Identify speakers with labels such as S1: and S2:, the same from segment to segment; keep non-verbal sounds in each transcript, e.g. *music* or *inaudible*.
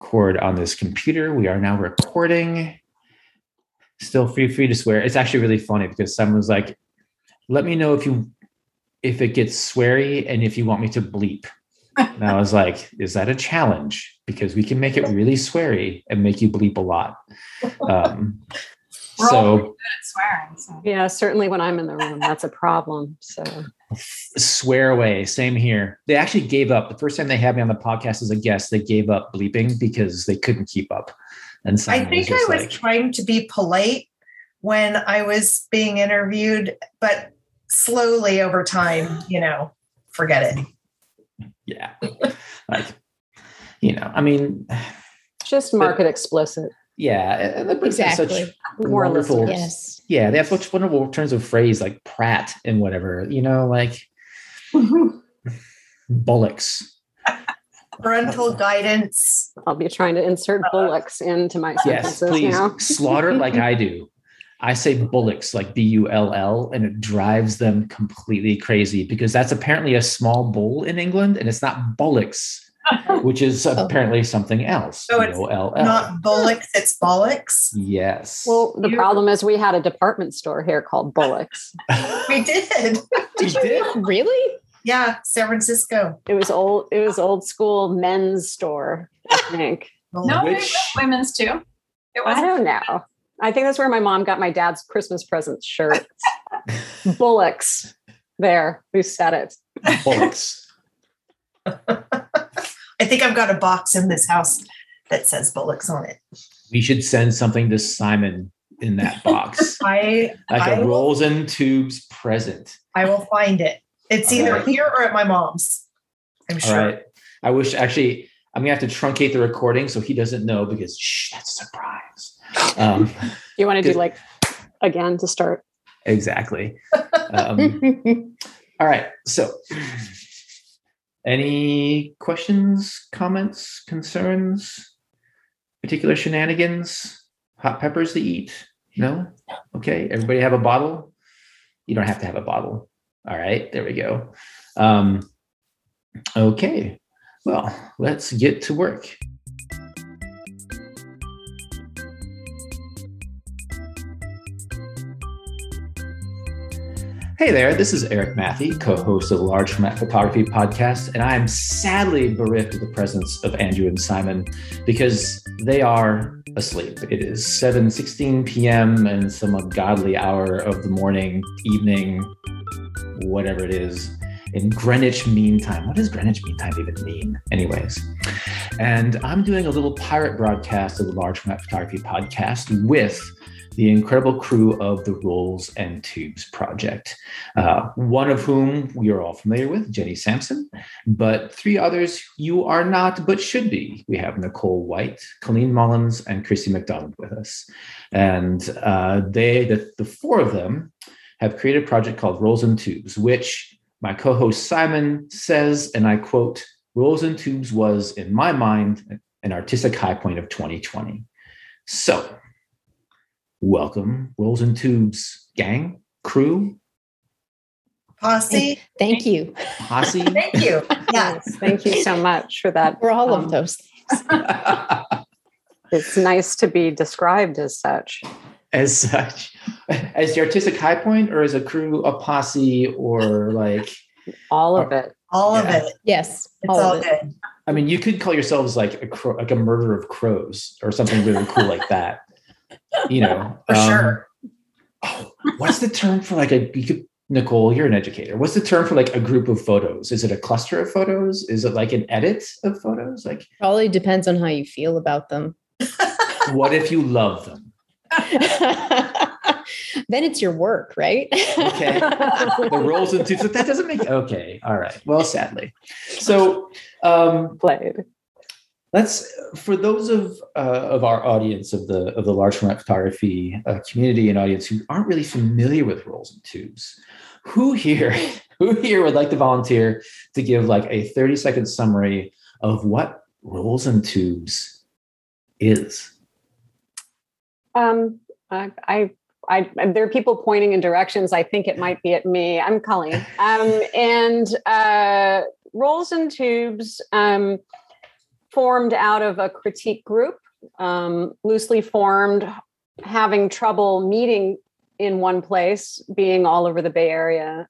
S1: record on this computer. We are now recording. Still free free to swear. It's actually really funny because someone was like, "Let me know if you if it gets sweary and if you want me to bleep." And I was like, "Is that a challenge? Because we can make it really sweary and make you bleep a lot." Um,
S2: We're
S1: so
S2: pretty good at swearing. So.
S3: Yeah, certainly when I'm in the room, that's a problem. So
S1: swear away. Same here. They actually gave up. The first time they had me on the podcast as a guest, they gave up bleeping because they couldn't keep up. And
S4: I
S1: Simon
S4: think I was
S1: like,
S4: trying to be polite when I was being interviewed, but slowly over time, you know, forget it.
S1: yeah, like you know, I mean,
S3: just mark it explicit.
S1: Yeah, and the Brits
S5: Exactly.
S1: such wonderful.
S5: Yes.
S1: yeah, they have such wonderful turns of phrase like Pratt and whatever, you know, like mm-hmm. bullocks. *laughs*
S4: Parental guidance.
S3: I'll be trying to insert uh-huh. bullocks into my
S1: Yes,
S3: sentences
S1: please
S3: now.
S1: slaughter *laughs* like I do. I say bullocks like B U L L, and it drives them completely crazy because that's apparently a small bull in England, and it's not bullocks, which is apparently something else.
S4: So it's
S1: B-O-L-L.
S4: Not bullocks, it's bollocks.
S1: Yes.
S3: Well, the
S4: You-
S3: problem is we had a department store here called Bullocks. *laughs* *laughs*
S4: We did.
S1: we did.
S5: Really?
S4: Yeah, San Francisco.
S3: It was old. It was old school men's store. I *laughs* think.
S2: No,
S1: Which-
S2: there's women's too. It
S3: I
S2: was
S3: don't know. I think that's where my mom got my dad's Christmas present shirt. Bullocks. There, we said it.
S1: bullocks.
S4: I think I've got a box in this house that says bullocks on it.
S1: We should send something to Simon in that box, *laughs*
S4: I
S1: like
S4: I
S1: a
S4: will-
S1: rolls and tubes present.
S4: I will find it. It's
S1: All
S4: either
S1: right.
S4: here or at my mom's. I'm sure.
S1: right. I wish actually I'm gonna have to truncate the recording so he doesn't know because shh, that's a surprise. Um, *laughs*
S3: You want to do like again to start?
S1: exactly. Um, *laughs* all right. So, any questions, comments, concerns, particular shenanigans, hot peppers to eat? No. Okay. Everybody have a bottle. You don't have to have a bottle. All right. There we go. Um, okay. Well, let's get to work. Hey there, this is Erik Matthey, co host of the Large Format Photography Podcast, and I am sadly bereft of the presence of Andrew and Simon because they are asleep. It is 7 16 p.m. and some ungodly hour of the morning, evening, whatever it is, in Greenwich Mean Time. What does Greenwich Mean Time even mean? Anyways, and I'm doing a little pirate broadcast of the Large Format Photography Podcast with the incredible crew of the Rolls and Tubes project, uh, one of whom we are all familiar with, Jenny Sampson, but three others you are not, but should be. We have Nicole White, Colleen Mullins, and Christy McDonald with us. And uh, they, the, the four of them, have created a project called Rolls and Tubes, which my co host Simon says, and I quote, Rolls and Tubes was, in my mind, an artistic high point of 2020. So, welcome, Rolls and Tubes gang, crew,
S4: Posse.
S5: Thank you
S1: posse. *laughs*
S4: Thank you.
S3: Yes, thank you so much for that.
S5: for all
S3: Um,
S5: of those. *laughs* things.
S3: It's nice to be described as such.
S1: as such, as the artistic high point, or as a crew, a posse, or like,
S3: All of it.
S4: All of it.
S5: Yes,
S4: It's
S5: all
S4: all
S5: of it.
S4: good.
S1: I mean, you could call yourselves like a crow, like a murder of crows, or something really cool like that. You know,
S4: For
S1: um,
S4: sure.
S1: oh, what's the term for like a? You could, Nicole, you're an educator. What's the term for like a group of photos? Is it a cluster of photos? Is it like an edit of photos? Like,
S5: Probably depends on how you feel about them.
S1: what if you love them? *laughs*
S5: then it's your work, right?
S1: Okay. the rolls and tubes. That doesn't make okay. All right. Well, sadly. So um
S3: Played.
S1: Let's for those of uh, of our audience of the of the large format photography uh, community and audience who aren't really familiar with rolls and tubes, who here *laughs* who here would like to volunteer to give like a 30 second summary of what rolls and tubes is?
S3: Um, I, I, I, there are people pointing in directions. I think it might be at me. I'm Colleen. *laughs* Um, and uh, rolls and tubes. Um, formed out of a critique group, um, loosely formed, having trouble meeting in one place, being all over the Bay Area.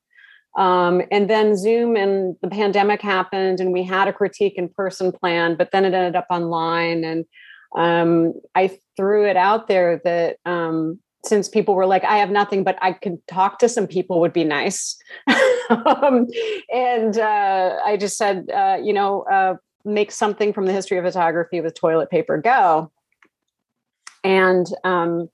S3: Um, and then Zoom and the pandemic happened, and we had a critique in person plan, but then it ended up online. And um, I threw it out there that um, since people were like, I have nothing, but I could talk to some people would be nice. *laughs* um, and uh, I just said, uh, you know, uh, make something from the history of photography with toilet paper go. And um,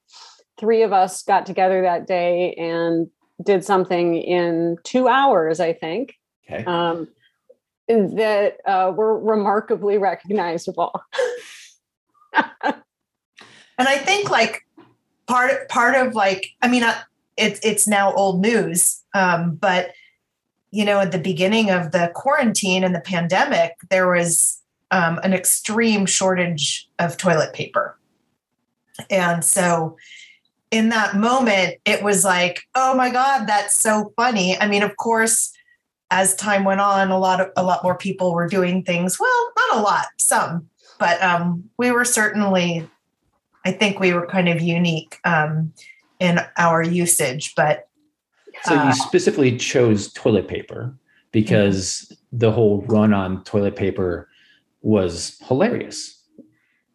S3: three of us got together that day and did something in two hours, I think.
S1: Okay.
S3: Um, that uh, were remarkably recognizable. *laughs*
S4: And I think like part part of like I mean uh, it's it's now old news, um, but you know at the beginning of the quarantine and the pandemic, there was um, an extreme shortage of toilet paper, and so in that moment it was like oh my god that's so funny. I mean of course as time went on a lot of a lot more people were doing things well not a lot some but um, we were certainly I think we were kind of unique um, in our usage, but
S1: So
S4: Uh,
S1: you specifically chose toilet paper because the whole run on toilet paper was hilarious,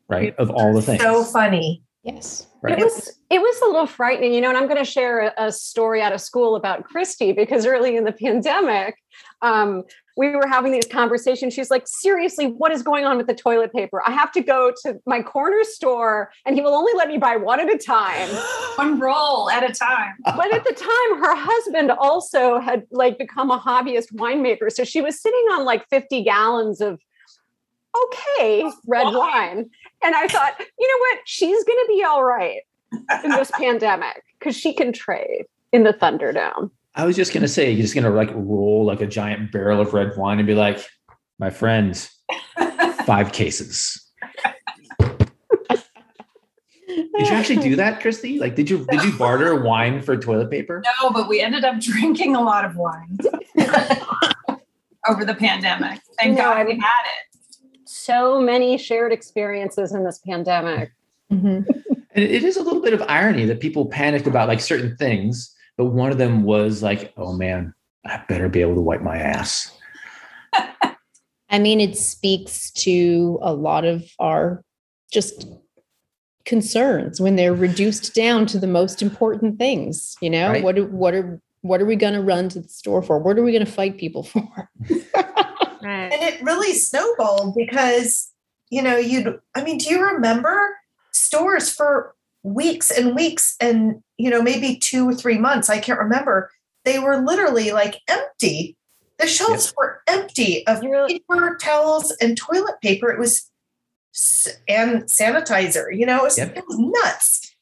S1: right? Of all the things.
S4: so funny.
S5: Yes.
S1: right?
S3: It was it was a little frightening, you know. And I'm going to share a, a story out of school about Christy because early in the pandemic, um, we were having these conversations. She's like, "Seriously, what is going on with the toilet paper? I have to go to my corner store, and he will only let me buy one at a time." *laughs*
S2: One roll at a time.
S3: but at the time her husband also had like become a hobbyist winemaker so she was sitting on like 50 gallons of okay oh, red
S2: Wine.
S3: wine and i thought you know what she's going to be all right in this *laughs* pandemic because she can trade in the thunderdome
S1: I was just gonna say, you're just gonna like roll like a giant barrel of red wine and be like, my friends, five cases. Did you actually do that, Christy? Like, did you did you barter wine for toilet paper?
S2: No, but we ended up *laughs* drinking a lot of wine *laughs* over the pandemic. Thank
S3: No,
S2: God we had it.
S3: so many shared experiences in this pandemic
S5: Mhm.
S1: And it is a little bit of irony that people panicked about like certain things, but one of them was like, oh man, I better be able to wipe my ass. *laughs*
S5: I mean, it speaks to a lot of our just concerns when they're reduced down to the most important things. You know,
S1: Right.
S5: what are, what are what are we going to run to the store for? What are we going to fight people for? *laughs*
S3: right
S4: And it really snowballed because, you know, you'd, I mean, do you remember stores for weeks and weeks and, you know, maybe two or three months? I can't remember. They were literally like empty. The shelves were empty of
S3: You're-
S4: paper towels and toilet paper. It was, and sanitizer, you know, it was,
S1: Yep.
S4: it was nuts.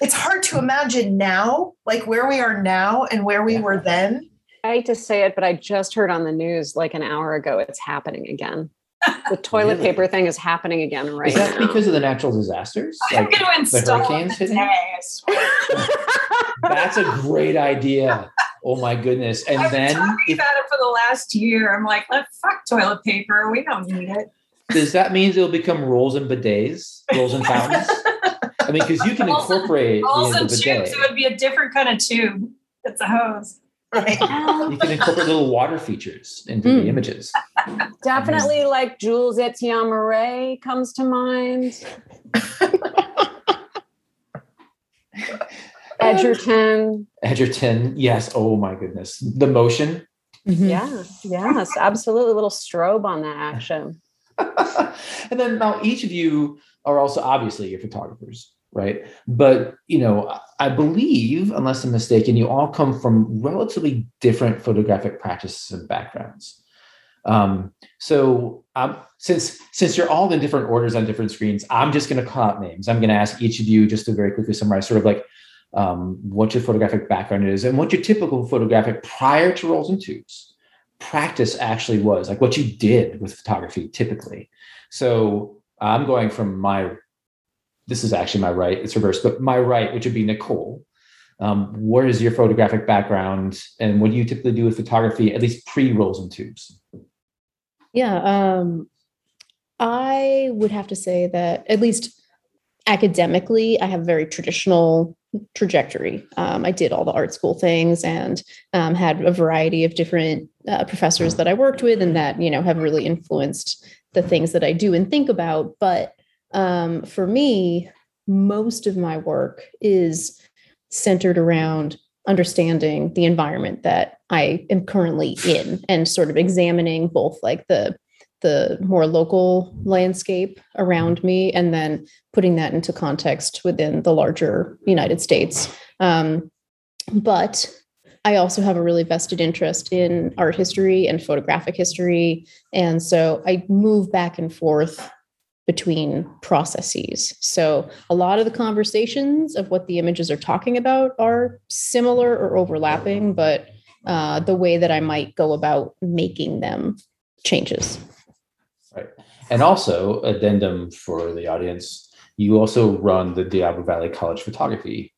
S4: It's hard to imagine now, like where we are now and where we
S1: Yeah.
S4: were then.
S3: I hate to say it, but I just heard on the news like an hour ago it's happening again. The toilet
S1: Really?
S3: paper thing is happening again right
S1: Is that
S3: now.
S1: because of the natural disasters?
S2: I'm
S1: Like,
S2: going to install
S1: hurricanes
S2: it
S1: hitting?
S2: today. I swear. *laughs*
S1: that's a great idea. Oh my goodness. And
S2: I've been
S1: then
S2: talking
S1: if,
S2: about it for the last year. I'm like, let fuck toilet paper. We don't need it.
S1: does that mean it'll become rolls and bidets, rolls and fountains? I mean, because you can
S2: Rolls and-
S1: incorporate
S2: Rolls
S1: the,
S2: and tubes.
S1: bidet.
S2: It would be a different kind of tube. It's a hose.
S4: Right. *laughs*
S1: You can incorporate little water features into the
S5: Hmm.
S1: images.
S3: Definitely like Jules Etienne Marey comes to mind. *laughs* Edgerton.
S1: Edgerton, yes. Oh my goodness. The motion.
S5: Mhm.
S3: Yeah. Yes, absolutely. A little strobe on that action. *laughs*
S1: and then now each of you are also obviously you're photographers, right? But you know, I believe, unless I'm mistaken, you all come from relatively different photographic practices and backgrounds. Um, so um, since since you're all in different orders on different screens, I'm just going to call out names. I'm going to ask each of you just to very quickly summarize, sort of like um, what your photographic background is and what your typical photographic prior to rolls and tubes practice actually was, like what you did with photography typically. So I'm going from my, this is actually my right, it's reversed, but my right, which would be Nicole. Um, what is your photographic background and what do you typically do with photography, at least pre rolls and tubes?
S5: Yeah. Um, I would have to say that at least academically, I have a very traditional trajectory. Um, I did all the art school things and um, had a variety of different uh, professors that I worked with and that you know have really influenced the things that I do and think about. But um, for me, most of my work is centered around understanding the environment that I am currently in and sort of examining both like the the more local landscape around me and then putting that into context within the larger United States. Um, but I also have a really vested interest in art history and photographic history. And so I move back and forth between processes. So a lot of the conversations of what the images are talking about are similar or overlapping, but uh, the way that I might go about making them changes.
S1: Right. And also, addendum for the audience, you also run the Diablo Valley College Photography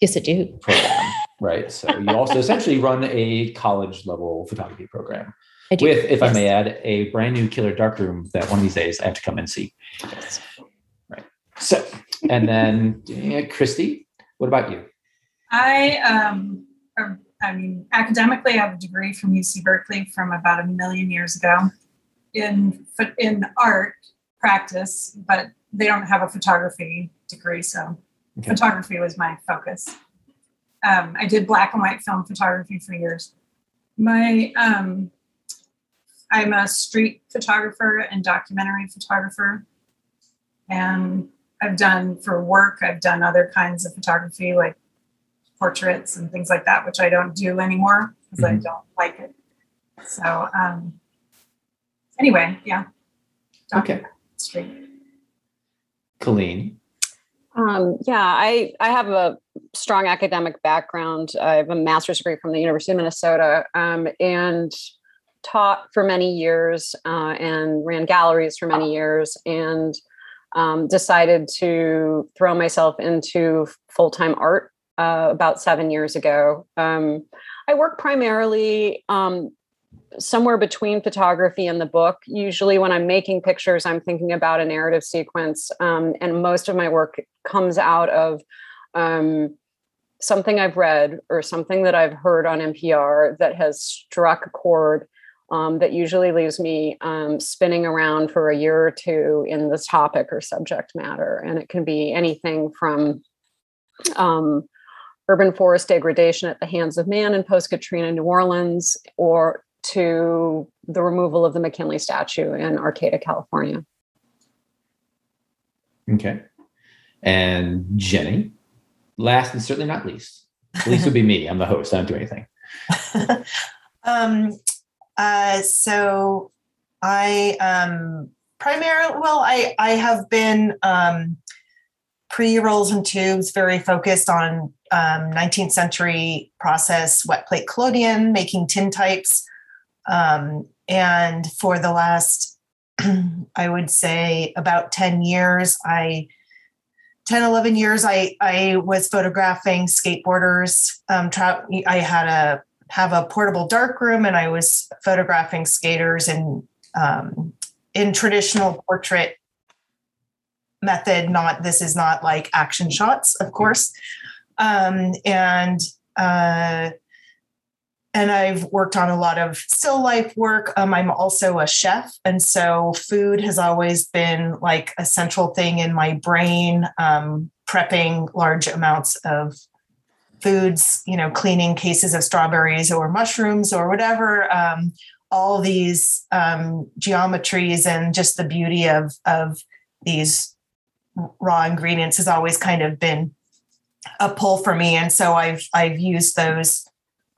S5: Yes, I do.
S1: program, *laughs* right? So you also essentially run a college level photography program
S5: I do.
S1: with, if I may add, a brand new killer darkroom that one of these days I have to come and see.
S5: Yes.
S1: So, and then yeah, *laughs* Christy, what about you?
S2: I um or, I mean academically I have a degree from UC Berkeley from about a million years ago in in art practice, but they don't have a photography degree, so
S1: Okay.
S2: photography was my focus. Um, I did black and white film photography for years. My um, I'm a street photographer and documentary photographer, and I've done for work. I've done other kinds of photography like portraits and things like that, which I don't do anymore because I
S1: Mhm.
S2: don't like it. So um, anyway, yeah.
S1: Okay.
S2: Street.
S1: Colleen.
S3: Um, yeah, I, I have a strong academic background. I have a master's degree from the University of Minnesota um, and taught for many years uh, and ran galleries for many years and um, decided to throw myself into full time art uh, about seven years ago. Um, I work primarily um, somewhere between photography and the book. Usually, when I'm making pictures, I'm thinking about a narrative sequence, um, and most of my work comes out of um, something I've read or something that I've heard on NPR that has struck a chord. Um, that usually leaves me um, spinning around for a year or two in this topic or subject matter. And it can be anything from um, urban forest degradation at the hands of man in post Katrina New Orleans or to the removal of the McKinley statue in Arcata, California.
S1: Okay. And Jenny. Last and certainly not least. Least would be me. I'm the host. I don't do anything. *laughs*
S4: um, uh, so I um, primarily, well, I I have been um, pre rolls and tubes, very focused on um, 19th century process wet plate collodion, making tin types, um, and for the last, *clears throat* I would say, about 10 years, I 10 11 years i i was photographing skateboarders. Um tra- i had a have a portable dark room and i was photographing skaters in um in traditional portrait method not this is not like action shots of course um and uh and I've worked on a lot of still life work. Um, I'm also a chef. And so food has always been like a central thing in my brain, um, prepping large amounts of foods, you know, cleaning cases of strawberries or mushrooms or whatever. Um, all these um, geometries and just the beauty of, of these raw ingredients has always kind of been a pull for me. And so I've, I've used those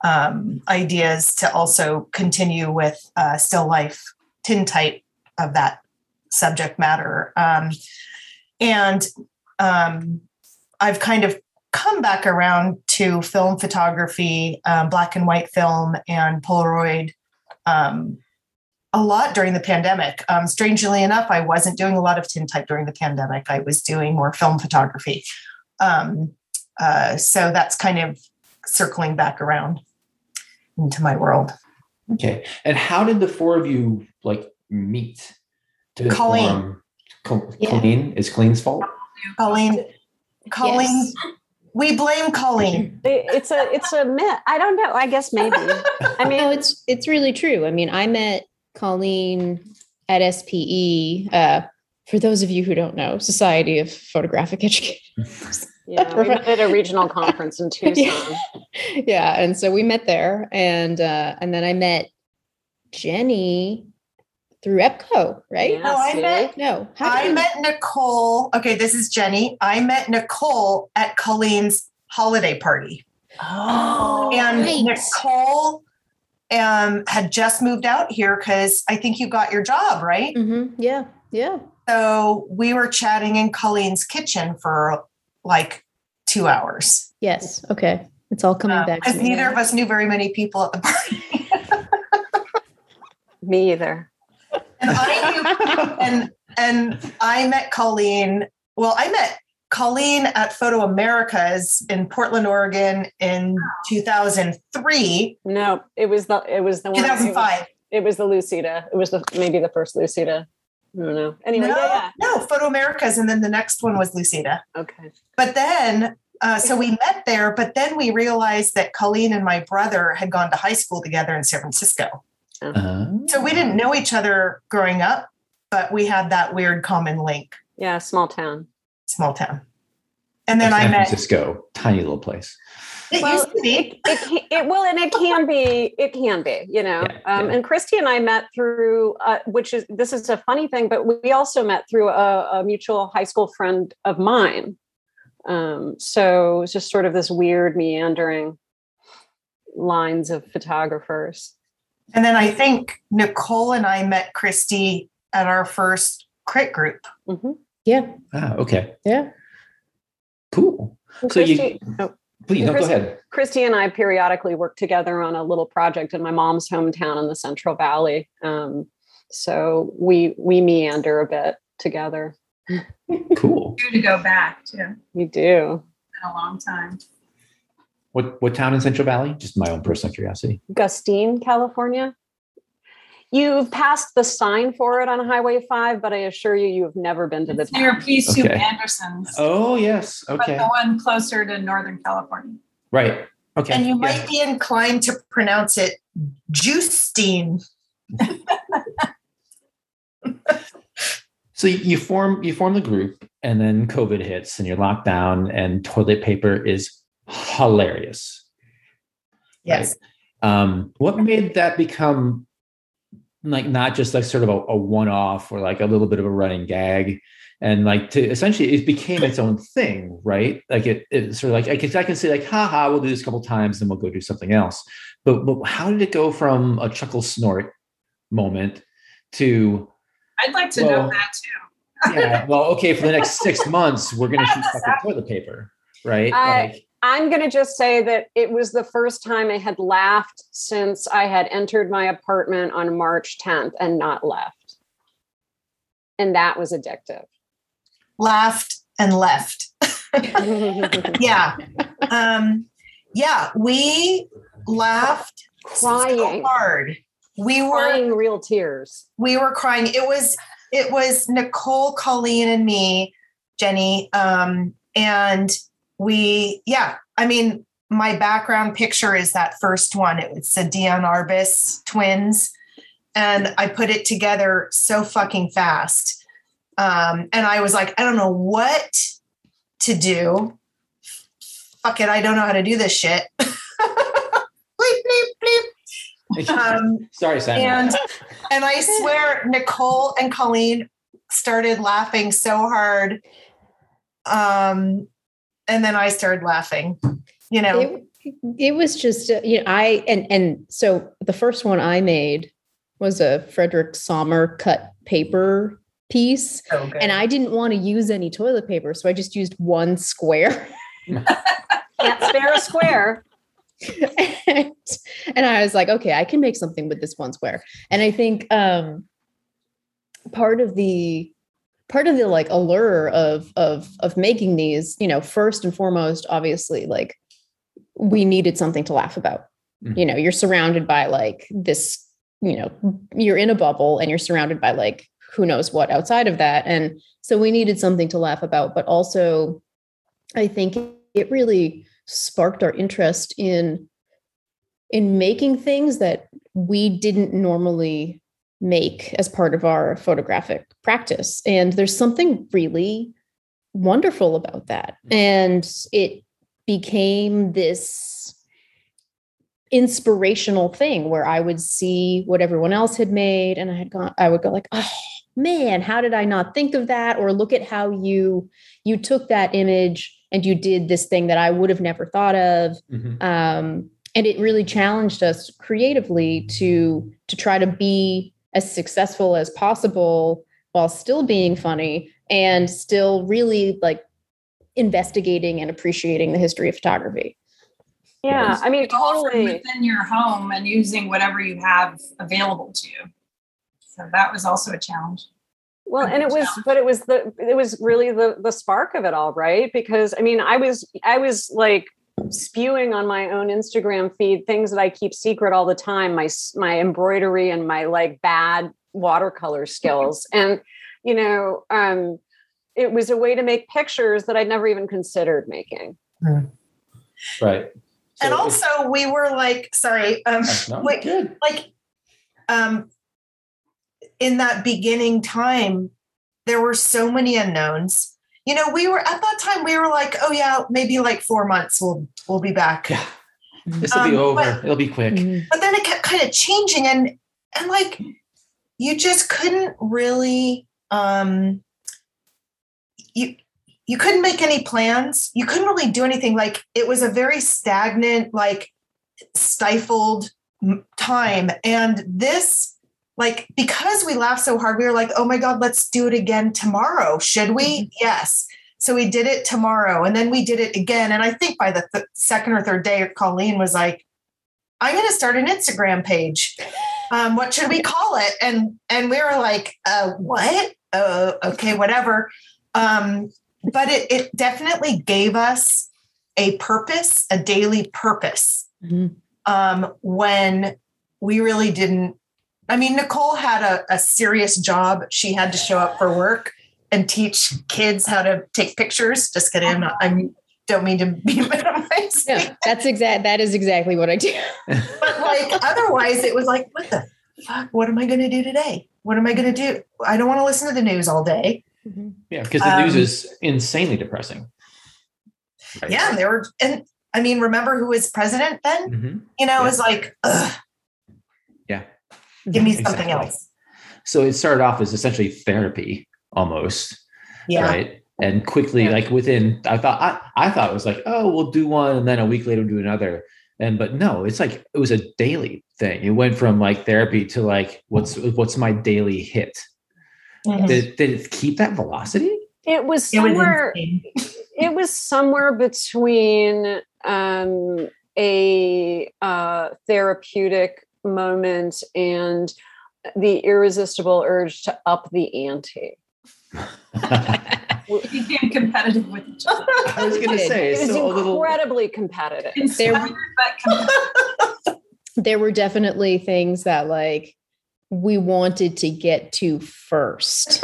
S4: um, ideas to also continue with uh, still life tin type of that subject matter. Um, and um, I've kind of come back around to film photography, um, black and white film, and Polaroid um, a lot during the pandemic. Um, strangely enough, I wasn't doing a lot of tintype during the pandemic. I was doing more film photography. Um, uh, so that's kind of circling back around into my world.
S1: Okay. And how did the four of you like meet Didn't
S4: Colleen.
S1: form- Col-
S5: Yeah.
S1: Colleen is Colleen's fault.
S4: Colleen, Colleen,
S5: Yes.
S4: we blame Colleen.
S3: It's a it's a myth. I don't know. I guess maybe. *laughs* I mean,
S5: no, it's it's really true. I mean, I met Colleen at SPE. Uh, for those of you who don't know, Society of Photographic Education. *laughs*
S3: yeah, we met at a regional conference in *laughs* Tucson.
S5: Yeah. yeah, and so we met there, and uh, and then I met Jenny through EPCO, right?
S3: Yeah,
S4: No, I
S3: see?
S4: met-
S5: No, how
S4: I
S5: you-
S4: met Nicole. Okay, this is Jenny. I met Nicole at Colleen's holiday party.
S5: Oh,
S4: and
S5: right.
S4: Nicole um, had just moved out here because I think you got your job, right?
S5: Mhm, Yeah, yeah.
S4: So we were chatting in Colleen's kitchen for like two hours.
S5: Yes. Okay. It's all coming back.
S4: Because neither of us knew very many people at the party. *laughs*
S3: Me either.
S4: and I knew and and I met Colleen. Well, I met Colleen at Photo Americas in Portland, Oregon in 2003,
S3: No, it was the it was the one. It was,
S4: 2005.
S3: it was the Lucida. It was the maybe the first Lucida. I don't know. Anyway,
S4: no,
S3: yeah,
S4: no, Photo Americas, and then the next one was Lucida.
S3: Okay.
S4: But then, uh, so we met there, but then we realized that Colleen and my brother had gone to high school together in San Francisco.
S1: Uh,
S4: So we didn't know each other growing up, but we had that weird common link,
S3: Yeah, small town.
S4: Small town. And then I
S1: San
S4: met,
S1: Francisco, tiny little place.
S4: it
S3: Well,
S4: used to be,
S3: It, can, it will, and it can be. It can be. You know.
S1: Yeah,
S3: um,
S1: yeah.
S3: And Christy and I met through, uh, which is this is a funny thing, but we also met through a, a mutual high school friend of mine. Um, so it's just sort of this weird meandering lines of photographers.
S4: and then I think Nicole and I met Christy at our first crit group.
S3: Mhm.
S5: Yeah.
S1: Ah, okay,
S5: Yeah.
S1: cool.
S3: And
S1: So you-
S3: Christy, oh,
S1: Please, no, go ahead.
S3: Christy and I periodically work together on a little project in my mom's hometown in the Central Valley. Um, so we we meander a bit together. *laughs*
S1: Cool.
S2: Due to go back to in
S3: We do.
S2: In a long time.
S1: What what town in Central Valley? Just my own personal curiosity.
S3: Gustine, California. You've passed the sign for it on Highway 5, but I assure you, you have never been to the
S2: It's near
S3: town.
S2: Pea Soup
S1: Okay.
S2: Anderson's,
S1: Oh yes. Okay.
S2: But the one closer to Northern California.
S1: Right. Okay.
S4: And you
S1: yeah.
S4: might be inclined to pronounce it Justine.
S1: So you- you form you form the group, and then COVID hits, and you're locked down, and toilet paper is hilarious.
S4: Yes.
S1: Um, what made that become like not just like sort of a, a one-off or like a little bit of a running gag, and like to essentially it became its own thing, right? Like it, it sort of like I can I can say like, haha, we'll do this a couple times, then we'll go do something else. But but how did it go from a chuckle snort moment to
S2: I'd like to
S1: Well,
S2: know that too.
S1: yeah, well, okay, for the next *laughs* six months, we're gonna shoot fucking toilet paper, right?
S3: I-
S1: like,
S3: I'm going to just say that it was the first time I had laughed since I had entered my apartment on March 10th and not left. And that was addictive.
S4: Laughed and left. *laughs* Yeah. um, yeah, we laughed so
S3: Crying.
S4: hard. We were
S3: Crying real tears.
S4: we were crying. It was it was Nicole, Colleen, and me, Jenny. Um, and we, yeah, I mean, my background picture is that first one. It's the Diane Arbus twins. And I put it together so fucking fast. Um, and I was like, I don't know what to do. Fuck it, I don't know how to do this shit. *laughs* bleep, bleep, bleep. Um, *laughs*
S1: sorry, Simon.
S4: and and I swear Nicole and Colleen started laughing so hard. Um and then I started laughing. You know,
S5: It, it was just uh, you know I and and so the first one I made was a Frederick Sommer cut paper piece
S4: so good.
S5: and I didn't want to use any toilet paper so I just used one square *laughs*
S3: Can't spare a square.
S5: and, and I was like, okay, I can make something with this one square. And I think um, part of the part of the like allure of of of making these, you know, first and foremost, obviously, like we needed something to laugh about.
S1: Mhm.
S5: You know, you're surrounded by like this, you know, you're in a bubble and you're surrounded by like who knows what outside of that. And so we needed something to laugh about, but also I think it really sparked our interest in in making things that we didn't normally make as part of our photographic practice. And there's something really wonderful about that. Mm. And it became this inspirational thing where I would see what everyone else had made and I had gone I would go like oh man how did I not think of that or look at how you you took that image and you did this thing that I would have never thought of mm-hmm. um, and it really challenged us creatively to to try to be as successful as possible while still being funny and still really like investigating and appreciating the history of photography
S3: yeah, I mean, totally
S2: within your home and using whatever you have available to you. So that was also a challenge.
S3: Well, and it was, but it was the, it was really the the spark of it all, right? Because I mean, I was, I was like spewing on my own Instagram feed things that I keep secret all the time, my my embroidery and my like bad watercolor skills, *laughs* and you know, um, it was a way to make pictures that I'd never even considered making.
S1: Right
S4: and also we were like, sorry, um, no, like, like, um, in that beginning time, there were so many unknowns. You know, we were at that time. We were like, oh yeah, maybe like four months. We'll we'll be back.
S1: Yeah, this will um, be over. But, It'll be quick.
S4: Mm-hmm. But then it kept kind of changing, and and like, you just couldn't really. um you you couldn't make any plans. You couldn't really do anything. Like it was a very stagnant, like stifled time. And this, like, because we laughed so hard, we were like, oh my God, let's do it again tomorrow. Should we? Mm-hmm. Yes. So we did it tomorrow. And then we did it again. And I think by the th- second or third day, Colleen was like, I'm going to start an Instagram page. Um, what should we call it? And and we were like, uh, what? Uh, okay, whatever. Um, but it, it definitely gave us a purpose, a daily purpose. Mm-hmm. Um, when we really didn't. I mean, Nicole had a, a serious job. She had to show up for work and teach kids how to take pictures. Just kidding. I'm not, I don't mean to be *laughs* minimized.
S5: Yeah, that's exact. That is exactly what I do.
S4: but like, otherwise, it was like, what the fuck? What am I going to do today? What am I going to do? I don't want to listen to the news all day.
S1: Mm-hmm. Yeah, because the um, news is insanely depressing.
S4: Right? Yeah, they were, and I mean, remember who was president then? Mm-hmm. You know, yeah. it was like, ugh.
S1: Yeah.
S4: Give me something exactly. else.
S1: So it started off as essentially therapy almost. Yeah. Right. And quickly, yeah. like within, I thought, I, I thought it was like, oh, we'll do one. And then a week later, we'll do another. And, but no, it's like, it was a daily thing. It went from like therapy to like, what's, what's my daily hit? Mm-hmm. Did, did it keep that velocity?
S3: It was somewhere. It was, *laughs* it was somewhere between um, a uh, therapeutic moment and the irresistible urge to up the ante. *laughs*
S2: we became competitive with each other.
S1: I was going to say,
S3: it was so incredibly little... competitive.
S5: There, there were definitely things that like we wanted to get to first.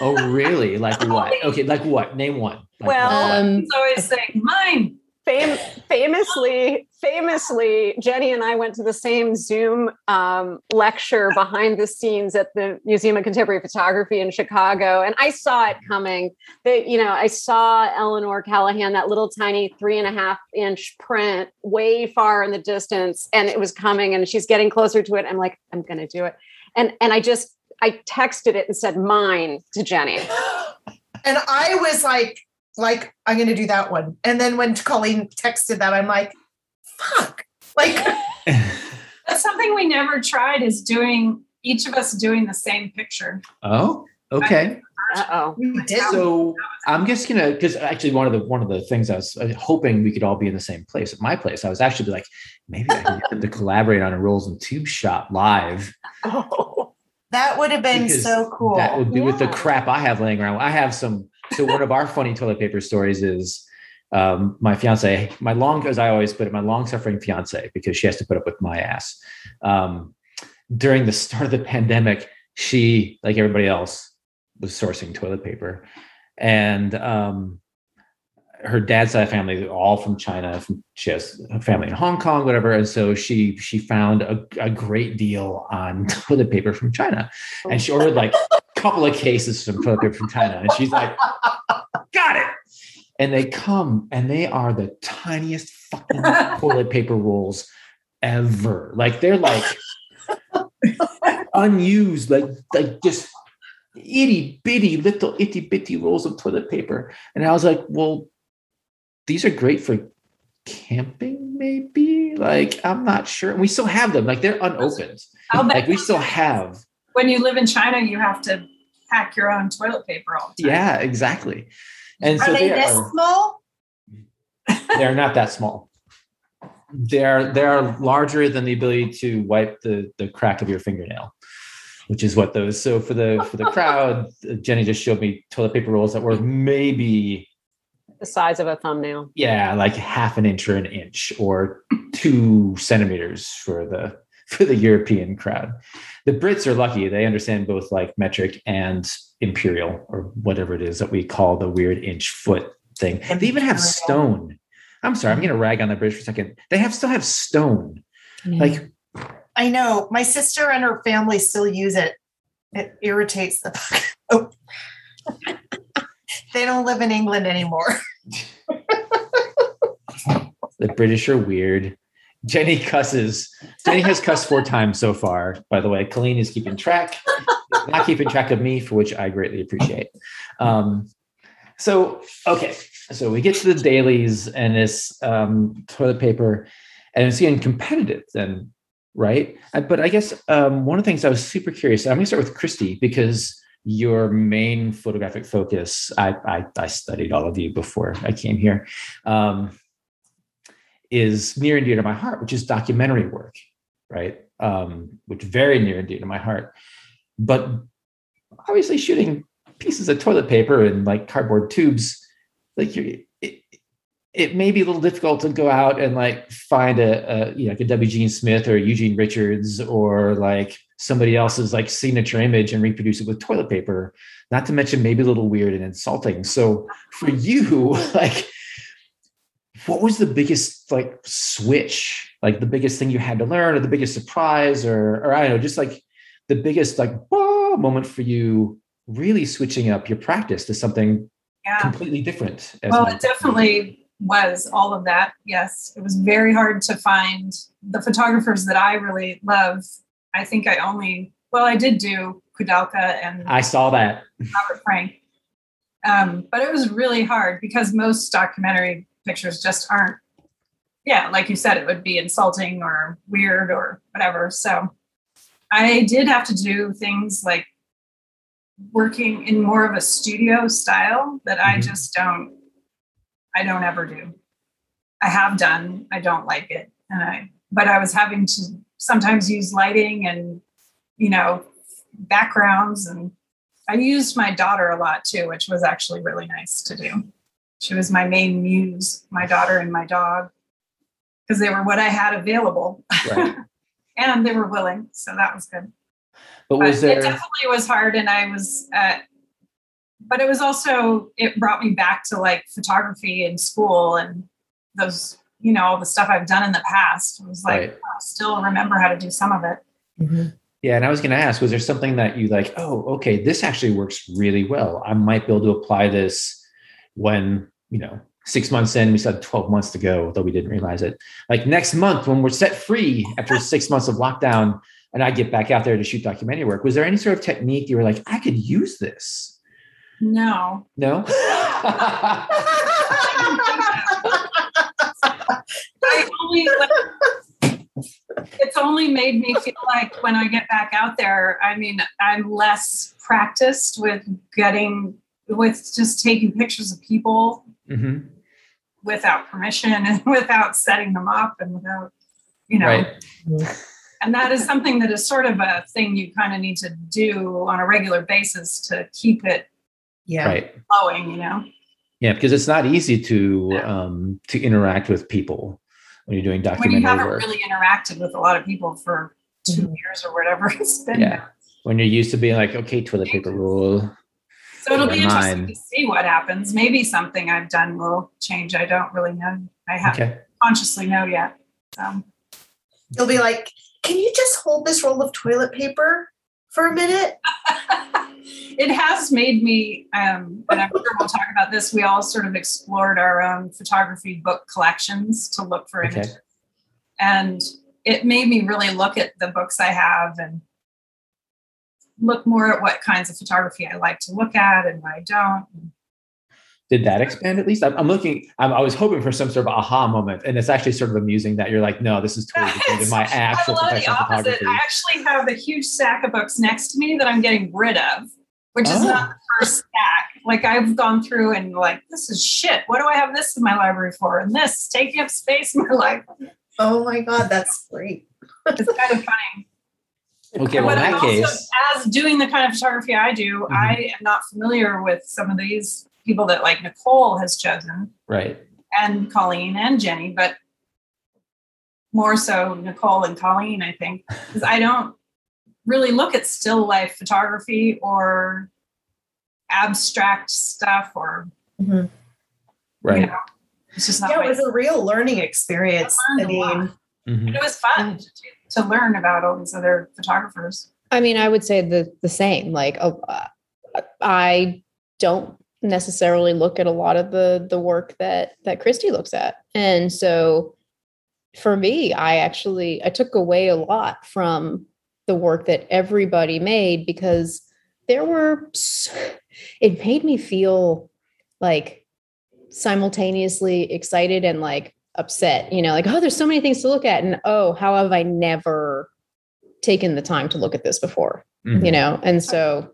S1: oh, really? Like *laughs* what? Okay, like what? Name one. Like
S2: well, um, he's always saying mine.
S3: Fam- famously, famously, Jenny and I went to the same Zoom um, lecture behind the scenes at the Museum of Contemporary Photography in Chicago, and I saw it coming. That you know, I saw Eleanor Callahan, that little tiny three and a half inch print, way far in the distance, and it was coming, and she's getting closer to it. I'm like, I'm going to do it, and and I just I texted it and said mine to Jenny. *laughs*
S4: And I was like, like I'm going to do that one. And then when Colleen texted that, I'm like, fuck. Like *laughs*
S2: that's something we never tried is doing each of us doing the same picture.
S1: Oh, okay.
S3: oh
S1: So I'm just gonna because actually one of the one of the things I was uh, hoping we could all be in the same place at my place. I was actually like, maybe I can get them to collaborate on a rolls and tube shot live. *laughs*
S4: Oh, that would have been because so cool.
S1: That would be yeah. with the crap I have laying around. I have some so one of our funny toilet paper stories is um, my fiance, my long, as I always put it, my long suffering fiance, because she has to put up with my ass. Um, during the start of the pandemic, she, like everybody else, was sourcing toilet paper, and um, her dad's side of family all from China. From, she has a family in Hong Kong, whatever, and so she she found a, a great deal on *laughs* toilet paper from China, and she ordered like couple of cases from paper from China, and she's like, "Got it." And they come, and they are the tiniest fucking *laughs* toilet paper rolls ever. Like they're like unused, like like just itty bitty little itty bitty rolls of toilet paper. And I was like, well, these are great for camping, maybe. Like I'm not sure. And we still have them. Like they're unopened. Like we still have.
S2: When you live in China, you have to pack your own toilet paper all the time.
S1: Yeah, exactly. And
S4: Are
S1: so
S4: they
S1: they
S4: this
S1: are,
S4: small?
S1: they're not that small. They're they're larger than the ability to wipe the the crack of your fingernail, which is what those. So for the for the crowd, Jenny just showed me toilet paper rolls that were maybe
S3: The size of a thumbnail.
S1: yeah, like half an inch or an inch or two centimeters for the for the European crowd. The Brits are lucky; they understand both like metric and imperial or whatever it is that we call the weird inch foot thing. They even have stone. I'm sorry, I'm going to rag on the British for a second. They have still have stone. Like
S4: I know. My sister and her family still use it. It irritates them. *laughs* oh. they don't live in England anymore. *laughs*
S1: the British are weird. Jenny cusses. Jenny has cussed four *laughs* times so far. By the way, Colleen is keeping track, not keeping track of me, for which I greatly appreciate. Um, so, okay, so we get to the dailies and this um, toilet paper, and it's getting competitive then, right? Uh, But I guess um, one of the things I was super curious. I'm going to start with Christy because your main photographic focus. I, I I studied all of you before I came here. Um, is near and dear to my heart, which is documentary work, right? Um, which very near and dear to my heart. But obviously, shooting pieces of toilet paper and like cardboard tubes, like you, it, it may be a little difficult to go out and like find a, a you know like a W. Eugene Smith or Eugene Richards or like somebody else's like signature image and reproduce it with toilet paper. Not to mention maybe a little weird and insulting. So for you, *laughs* like what was the biggest like switch like the biggest thing you had to learn or the biggest surprise or or i don't know just like the biggest like whoa moment for you really switching up your practice to something
S2: Yeah.
S1: completely different as
S2: Well,
S1: my-
S2: it definitely was all of that. Yes. It was very hard to find the photographers that I really love. I think I only, well, I did do Koudelka and
S1: i saw that
S2: Robert Frank. Um, but it was really hard because most documentary pictures just aren't, yeah, like you said, it would be insulting or weird or whatever. So I did have to do things like working in more of a studio style that I
S1: Mhm.
S2: just don't, I don't ever do. I have done, I don't like it. And I, but I was having to sometimes use lighting and, you know, backgrounds and I used my daughter a lot too, which was actually really nice to do. She was my main muse, my daughter and my dog, because they were what I had available.
S1: right *laughs*
S2: and they were willing. So that was good.
S1: but
S2: But
S1: was
S2: it definitely was hard. And I was, uh, but it was also, it brought me back to like photography in school and those, you know, all the stuff I've done in the past. It was like,
S1: Right.
S2: I still remember how to do some of it.
S1: yeah and i was going to ask was there something that you like oh okay this actually works really well i might be able to apply this when you know six months in we still had 12 months to go though we didn't realize it. Like next month when we're set free after six *laughs* months of lockdown and i get back out there to shoot documentary work was there any sort of technique you were like i could use this
S2: No,
S1: no? *laughs* *laughs*
S2: I only like, it's only made me feel like when I get back out there, I mean, I'm less practiced with getting with just taking pictures of people
S1: hmm
S2: without permission and *laughs* without setting them up and without, you know,
S1: right
S2: and that is something that is sort of a thing you kind of need to do on a regular basis to keep it
S4: Yeah.
S1: right
S2: flowing, you know.
S1: yeah because it's not easy to um to interact with people when you're doing
S2: When you
S1: documentary
S2: haven't
S1: work
S2: really interacted with a lot of people for 2
S4: Mhm.
S2: years or whatever *laughs* it's been.
S1: Yeah. when you're used to being like, okay, toilet paper rule.
S2: So it'll be interesting
S1: mind.
S2: to see what happens. Maybe something I've done will change. I don't really know. I haven't
S1: Okay.
S2: consciously know yet. So
S4: You'll be like, can you just hold this roll of toilet paper for a minute? *laughs*
S2: it has made me, um, and I'm sure we'll talk about this. We all sort of explored our own photography book collections to look for
S1: Okay.
S2: images. And it made me really look at the books I have and look more at what kinds of photography I like to look at and what I don't.
S1: Did that expand at least? I'm, I'm looking. I'm, I was hoping for some sort of aha moment, and it's actually sort of amusing that you're like, no, this is totally *laughs* different than my
S2: I
S1: actual
S2: love the
S1: professional
S2: opposite.
S1: photography.
S2: I actually have a huge stack of books next to me that I'm getting rid of, which is
S1: Oh.
S2: not the first stack. Like I've gone through and like, this is shit. What do I have this in my library for? And this taking up space in my *laughs* life.
S4: Oh my God, that's great.
S2: It's kind of funny.
S1: Okay, well,
S2: but
S1: in
S2: I'm
S1: that
S2: also,
S1: case,
S2: as doing the kind of photography I do,
S1: Mhm.
S2: I am not familiar with some of these people that like Nicole has chosen
S1: right?
S2: and Colleen and Jenny, but more so Nicole and Colleen, I think, *laughs* because I don't really look at still life photography or abstract stuff or
S4: Mhm.
S1: Right.
S2: you know, it's just not.
S4: Yeah, it was a real learning experience.
S2: I
S4: I
S2: learned a lot.
S4: mean,
S1: Mhm.
S2: it was fun to, to learn about all these other photographers.
S5: I mean, I would say the the same. Like, uh, I don't necessarily look at a lot of the the work that that Christy looks at, and so for me, I actually I took away a lot from the work that everybody made because there were. It made me feel like simultaneously excited and like upset. You know, like oh, there's so many things to look at, and oh, how have I never taken the time to look at this before?
S1: Mhm.
S5: you know and so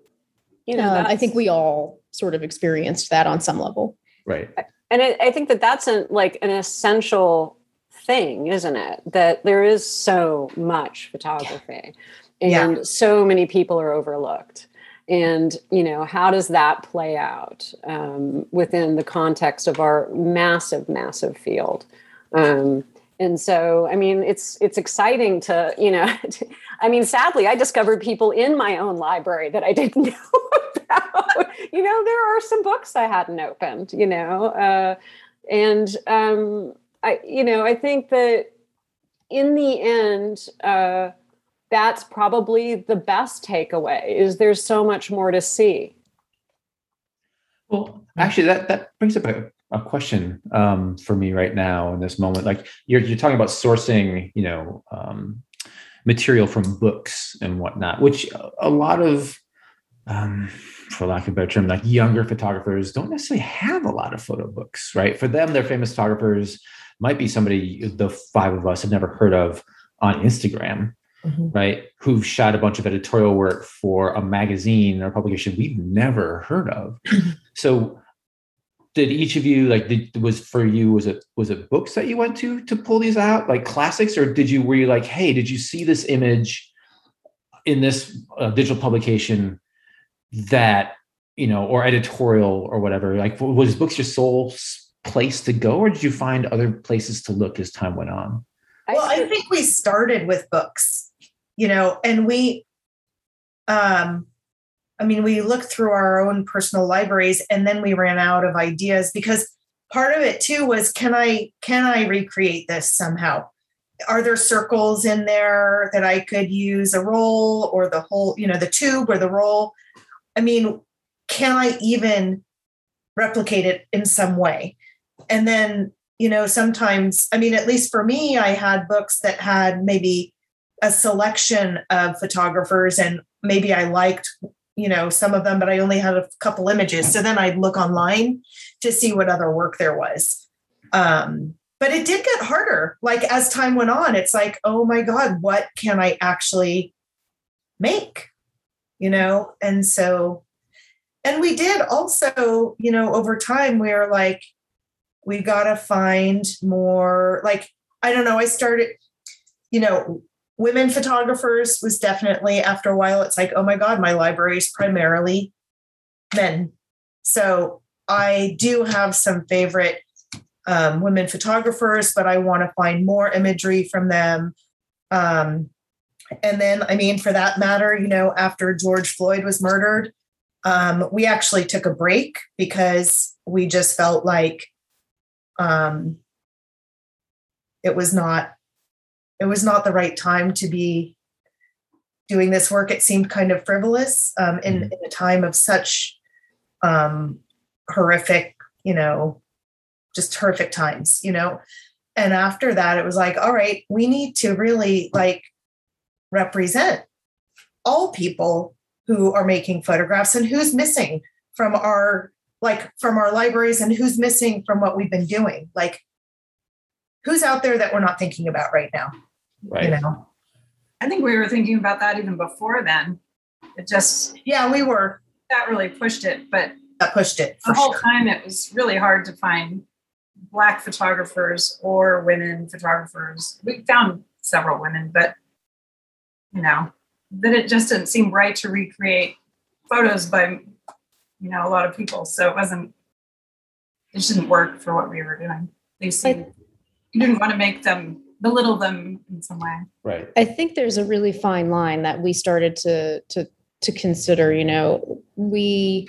S3: You know,
S5: uh, i think we all sort of experienced that on some level
S1: Right.
S3: and I, I think that that's an, like an essential thing isn't it that there is so much photography
S4: Yeah.
S3: and so many people are overlooked and you know how does that play out um, within the context of our massive massive field um, and so i mean it's it's exciting to you know *laughs* i mean sadly i discovered people in my own library that i didn't *laughs* know about. You know there are some books i hadn't opened you know uh, and um, i you know i think that in the end uh, that's probably the best takeaway is there's so much more to see.
S1: Well, actually, that that brings up a, question um, for me right now in this moment. Like you're you're talking about sourcing, you know, um, material from books and whatnot, which a- lot of, um, for lack of a better term, like younger photographers don't necessarily have a lot of photo books, right? For them, their famous photographers might be somebody the five of us have never heard of on Instagram,
S4: Mhm.
S1: right? Who've shot a bunch of editorial work for a magazine or publication we've never heard of. *clears throat* so did each of you like did was for you was it was it books that you went to to pull these out? Like classics? Or did you were you like hey did you see this image in this uh, digital publication that you know or editorial or whatever? Like was books your sole place to go or did you find other places to look as time went on?
S4: Well, I think we started with books, you know, and we, um, I mean, we looked through our own personal libraries and then we ran out of ideas because part of it too was can I can I recreate this somehow? Are there circles in there that I could use a roll or the whole, you know, the tube or the roll? I mean, can I even replicate it in some way? And then, you know, sometimes, I mean, at least for me, I had books that had maybe a selection of photographers and maybe I liked, you know, some of them, but I only had a couple images. So then I'd look online to see what other work there was. Um, but it did get harder. Like as time went on, it's like, oh my God, what can I actually make? You know, and so, and we did also, you know, over time, we are like, we got to find more, like, I don't know, I started, you know, women photographers was definitely after a while, it's like, oh my God, my library is primarily men. So I do have some favorite um, women photographers, but I want to find more imagery from them. Um, and then, I mean, for that matter, you know, after George Floyd was murdered, um, we actually took a break because we just felt like um, it was not it was not the right time to be doing this work. It seemed kind of frivolous um, in,
S1: Mhm.
S4: in a time of such um, horrific, you know, just horrific times, you know. And after that, it was like, all right, we need to really like represent all people who are making photographs and who's missing from our like from our libraries and who's missing from what we've been doing like who's out there that we're not thinking about right now
S1: Right.
S4: you know
S2: I think we were thinking about that even before then. It just
S4: yeah we were
S2: that really pushed it, but
S4: that pushed it
S2: the
S4: for
S2: whole
S4: sure
S2: time it was really hard to find black photographers or women photographers. We found several women, but you know, that it just didn't seem right to recreate photos by you know a lot of people. So it wasn't it just didn't work for what we were doing. They seemed you didn't want to make them belittle them in some way.
S1: Right.
S5: I think there's a really fine line that we started to to to consider. You know, we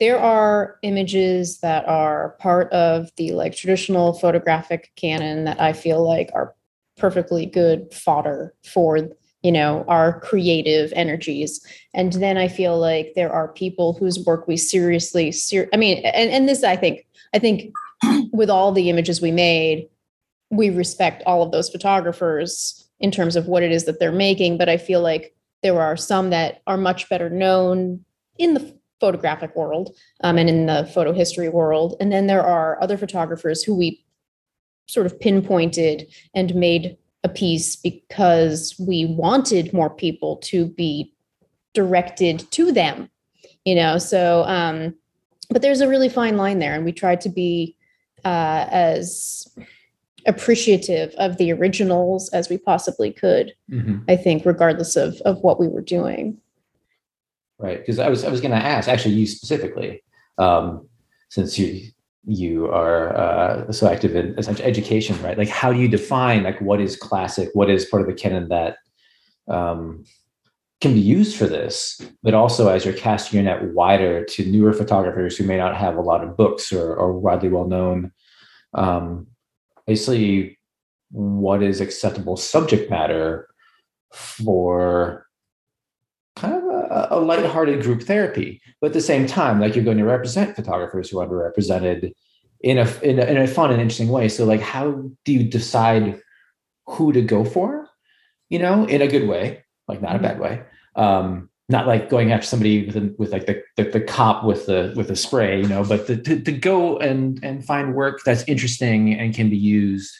S5: there are images that are part of the like traditional photographic canon that I feel like are perfectly good fodder for you know our creative energies and then i feel like there are people whose work we seriously ser- i mean and, and this i think i think *clears throat* with all the images we made we respect all of those photographers in terms of what it is that they're making but i feel like there are some that are much better known in the photographic world um, and in the photo history world. And then there are other photographers who we sort of pinpointed and made a piece because we wanted more people to be directed to them you know? So um but there's a really fine line there and we tried to be uh as appreciative of the originals as we possibly could
S1: Mhm.
S5: i think regardless of of what we were doing
S1: Right. Because I was I was going to ask actually you specifically, um, since you you are uh, so active in such education, right? Like, how do you define like what is classic, what is part of the canon that um, can be used for this, but also as you're casting your net wider to newer photographers who may not have a lot of books or, or widely well known. Um, basically, what is acceptable subject matter for kind of a, a lighthearted group therapy, but at the same time, like you're going to represent photographers who are underrepresented in a, in a in a fun and interesting way. So, like, how do you decide who to go for? You know, in a good way, like not a bad way. Um, not like going after somebody with, a, with like the, the the cop with the with the spray, you know, but to, to, to go and and find work that's interesting and can be used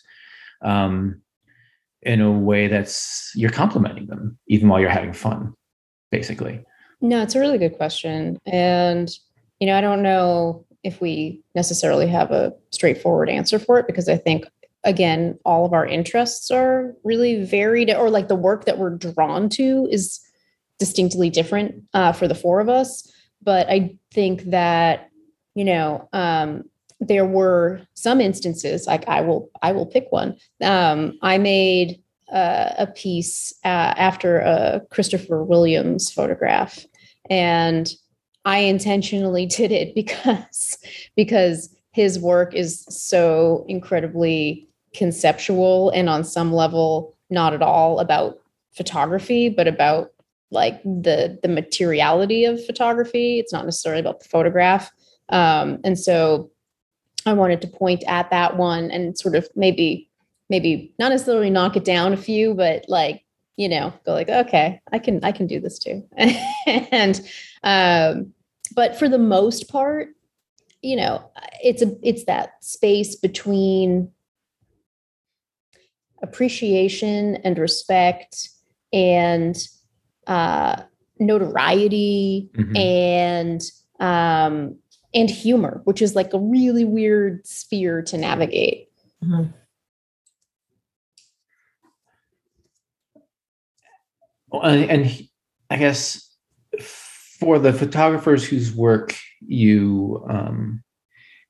S1: um, in a way that's you're complimenting them even while you're having fun basically.
S5: No, it's a really good question. And, you know, I don't know if we necessarily have a straightforward answer for it because I think, again, all of our interests are really varied, or like the work that we're drawn to is distinctly different uh, for the four of us. But I think that, you know, um, there were some instances like I will I will pick one. Um, I made uh, a piece uh, after a Christopher Williams photograph, and I intentionally *laughs* did it because because his work is so incredibly conceptual and on some level not at all about photography, but about like the the materiality of photography. It's not necessarily about the photograph, um, and so I wanted to point at that one and sort of maybe maybe not necessarily knock it down a few, but like, you know, go like, okay, I can, I can do this too. *laughs* and, um, but for the most part, you know, it's a, it's that space between appreciation and respect and, uh, notoriety
S1: Mhm.
S5: and, um, and humor, which is like a really weird sphere to navigate.
S1: Well, and, and I guess for the photographers whose work you um,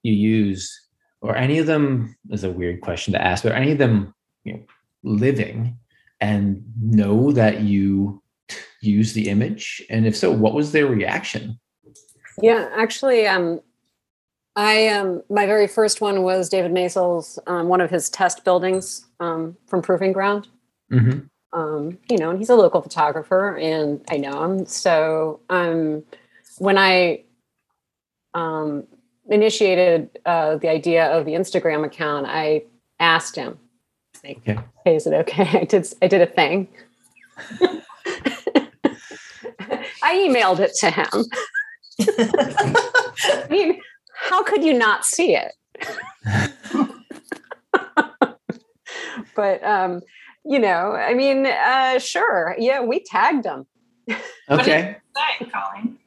S1: you use, or any of them is a weird question to ask, but any of them you know, living? and know that you use the image? And if so, what was their reaction?
S3: Yeah, actually, um, I um, my very first one was David Maisel's um, one of his test buildings um, from Proving Ground.
S1: Mm-hmm.
S3: Um, you know, and he's a local photographer, and I know him. So um, when I um, initiated uh, the idea of the Instagram account, I asked him, like,
S1: Okay.
S3: "Hey, is it okay?" *laughs* I did. I did a thing. *laughs* I emailed it to him. *laughs* I mean, how could you not see it? *laughs* but um, you know, I mean, uh, sure, yeah, we tagged him.
S1: Okay.
S2: Say, Colleen.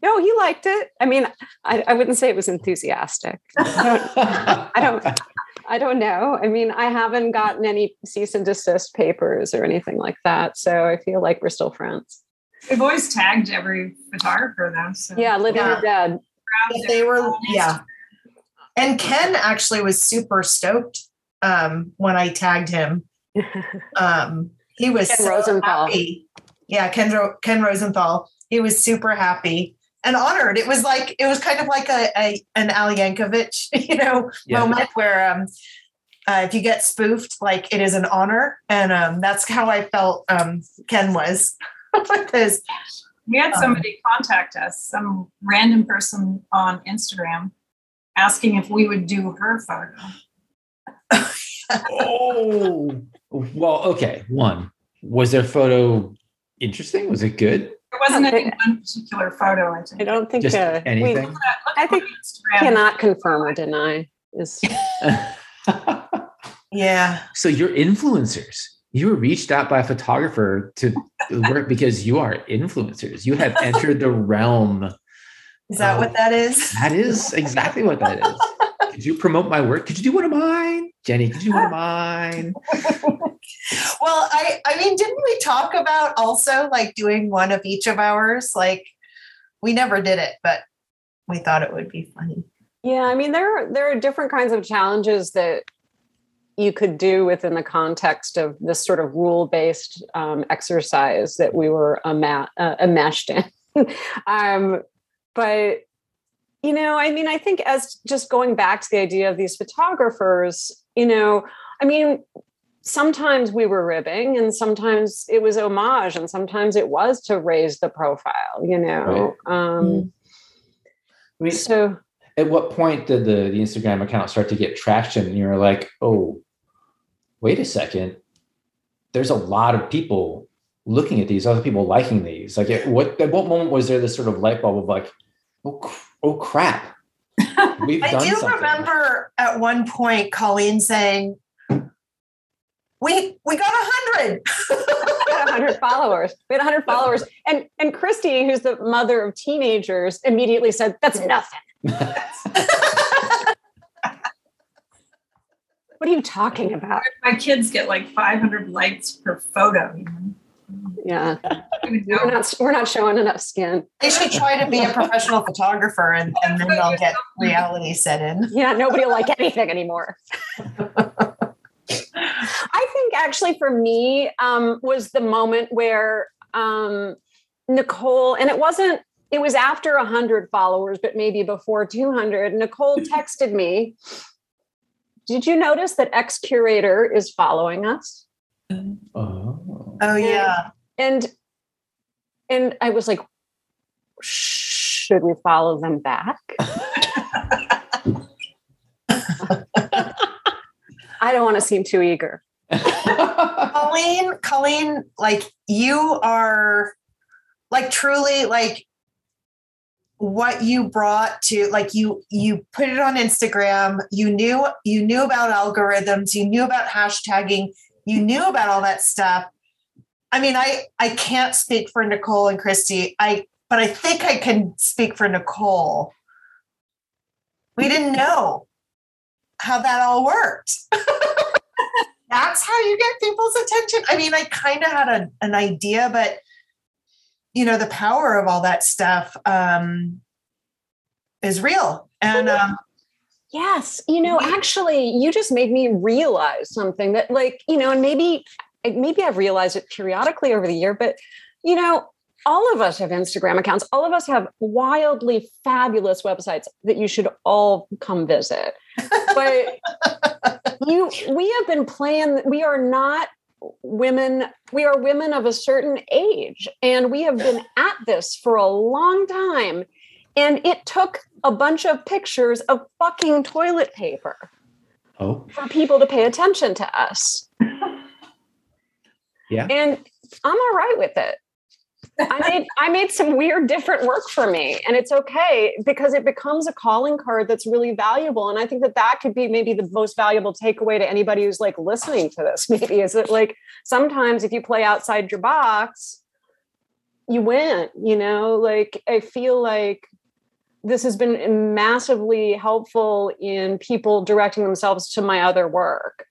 S3: No, he liked it. I mean, I, I wouldn't say it was enthusiastic. I don't. I don't know. I mean, I haven't gotten any cease and desist papers or anything like that, so I feel like we're still friends.
S2: We've always tagged every photographer though. So
S3: Yeah, living
S4: Yeah.
S3: or dead.
S2: proud
S4: they were yeah and ken actually was super stoked um when i tagged him *laughs* um he was
S3: Ken
S4: so
S3: Rosenthal.
S4: happy. yeah ken, ken rosenthal he was super happy and honored it was like it was kind of like a, a an al yankovic *laughs* you know
S1: Yeah.
S4: moment where um uh, if you get spoofed like it is an honor and um that's how i felt um ken was *laughs* with his
S2: We had
S4: Um,
S2: somebody contact us, some random person on Instagram, asking if we would do her photo.
S1: oh. Well, okay. One, was their photo interesting? Was it good?
S2: There wasn't any one particular photo. I think.
S3: I don't think
S1: Just
S3: uh, we
S1: anything?
S2: Look
S3: I
S2: on
S3: think
S2: Instagram.
S3: cannot confirm or deny. Is *laughs* *laughs*
S4: yeah
S1: so you're influencers. You were reached out by a photographer to work because you are influencers. You have entered the realm.
S4: is that what that is
S1: That is exactly what that is. Could you promote my work? Could you do one of mine? Jenny, could you do one of mine? *laughs*
S4: well i i mean didn't we talk about also like doing one of each of ours like we never did it but we thought it would be funny
S3: yeah. I mean, there are, there are different kinds of challenges that you could do within the context of this sort of rule based um, exercise that we were ama- uh, enmeshed in. *laughs* um, but you know, I mean, I think as just going back to the idea of these photographers, you know, I mean, sometimes we were ribbing and sometimes it was homage and sometimes it was to raise the profile, you know. Um,
S1: I mean,
S3: so
S1: at what point did the, the Instagram account start to get traction? And you're like, oh, wait a second. There's a lot of people looking at these, other people liking these. Like, at what at what moment was there this sort of light bulb of like, oh, cr- oh crap, *laughs* we've
S4: i
S1: done
S4: do
S1: something.
S4: remember at one point colleen saying we we got a hundred
S3: we had 100 followers. We had 100 followers. And and Christy, who's the mother of teenagers, immediately said, That's nothing. *laughs* What are you talking about?
S2: My kids get like 500 likes per photo. You know?
S3: Yeah.
S2: I don't even
S3: We're not we're not showing enough skin.
S4: they should try to be a professional photographer and, and then they'll get reality set in
S3: Yeah, nobody will like anything anymore. I think actually for me um, was the moment where um, Nicole, and it wasn't, it was after 100 followers, but maybe before 200. Nicole texted me, Did you notice that X Curator is following us?
S1: oh.
S4: oh yeah
S3: And and I was like, should we follow them back? *laughs* I don't want to seem too eager.
S4: Colleen, Colleen, like you are like truly like what you brought to like you you put it on Instagram, you knew you knew about algorithms, you knew about hashtagging, you knew about all that stuff. I mean, I I can't speak for Nicole and Christy. I but I think I can speak for Nicole. We didn't know how that all worked. *laughs* That's how you get people's attention. I mean, I kind of had a, an idea, but you know, the power of all that stuff um, is real. And um,
S3: Yes. You know, actually, you just made me realize something that, like, you know, and maybe maybe I've realized it periodically over the year, but you know, all of us have Instagram accounts. All of us have wildly fabulous websites that you should all come visit. But *laughs* you we have been playing we are not women we are women of a certain age and we have been at this for a long time and it took a bunch of pictures of fucking toilet paper
S1: Oh,
S3: for people to pay attention to us. *laughs*
S1: Yeah.
S3: and i'm all right with it I made I made some weird different work for me and it's okay because it becomes a calling card that's really valuable and I think that that could be maybe the most valuable takeaway to anybody who's like listening to this *laughs* maybe is that like sometimes if you play outside your box you win you know? Like I feel like this has been massively helpful in people directing themselves to my other work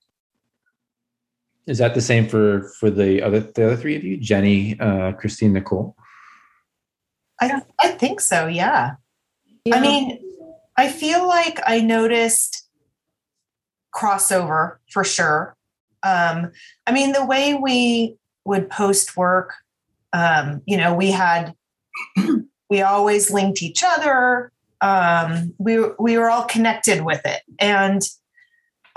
S1: Is that the same for for the other the other three of you, Jenny, uh, Christine, Nicole?
S4: I, I think so, yeah. I mean, I feel like I noticed crossover for sure. Um, I mean, the way we would post work, um, you know, we had *clears throat* we always linked each other. Um, we we were all connected with it, and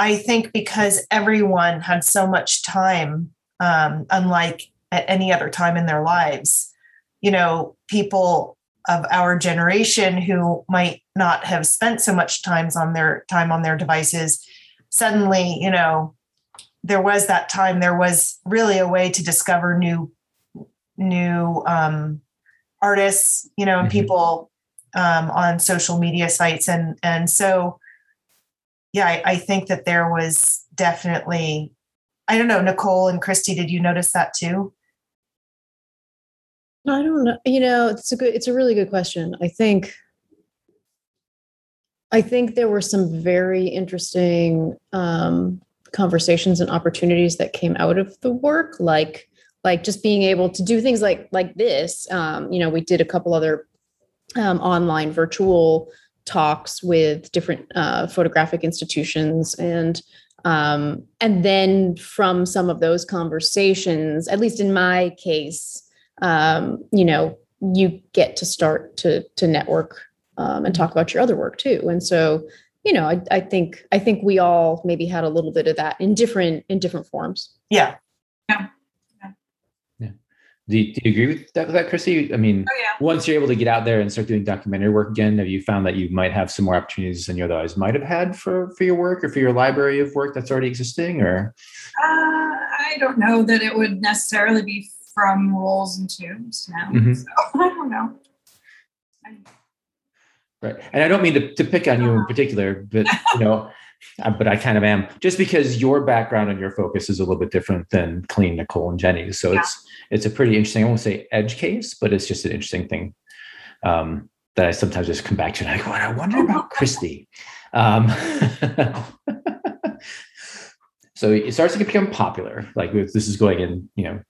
S4: I think because everyone had so much time, um, unlike at any other time in their lives, you know, people of our generation who might not have spent so much times on their time on their devices suddenly you know there was that time there was really a way to discover new new um, artists you know and
S1: Mhm.
S4: people um, on social media sites and and so yeah I, I think that there was definitely i don't know nicole and christy did you notice that too
S5: I don't know. You know, it's a good it's a really good question. I think I think there were some very interesting um conversations and opportunities that came out of the work like like just being able to do things like like this um you know we did a couple other um, online virtual talks with different uh, photographic institutions and um, and then from some of those conversations at least in my case um, you know, you get to start to to network um, and talk about your other work too. And so, you know, I, I think I think we all maybe had a little bit of that in different in different forms.
S4: yeah
S1: Do you, do you agree with that, with that, Chrissy? I mean,
S2: Oh yeah.
S1: once you're able to get out there and start doing documentary work again, have you found that you might have some more opportunities than you otherwise might have had for for your work or for your library of work that's already existing? Or
S2: Uh, I don't know that it would necessarily be from rolls and tubes now.
S1: Mhm.
S2: So *laughs* I don't know.
S1: right, and I don't mean to, to pick on you in particular, but you know, but I kind of am just because your background and your focus is a little bit different than Colleen, Nicole, and Jenny. So
S2: Yeah.
S1: it's it's a pretty interesting. I won't say edge case, but it's just an interesting thing um, that I sometimes just come back to. And I go, I wonder about Christy. Um, *laughs* so it starts to become popular. Like this is going in, you know,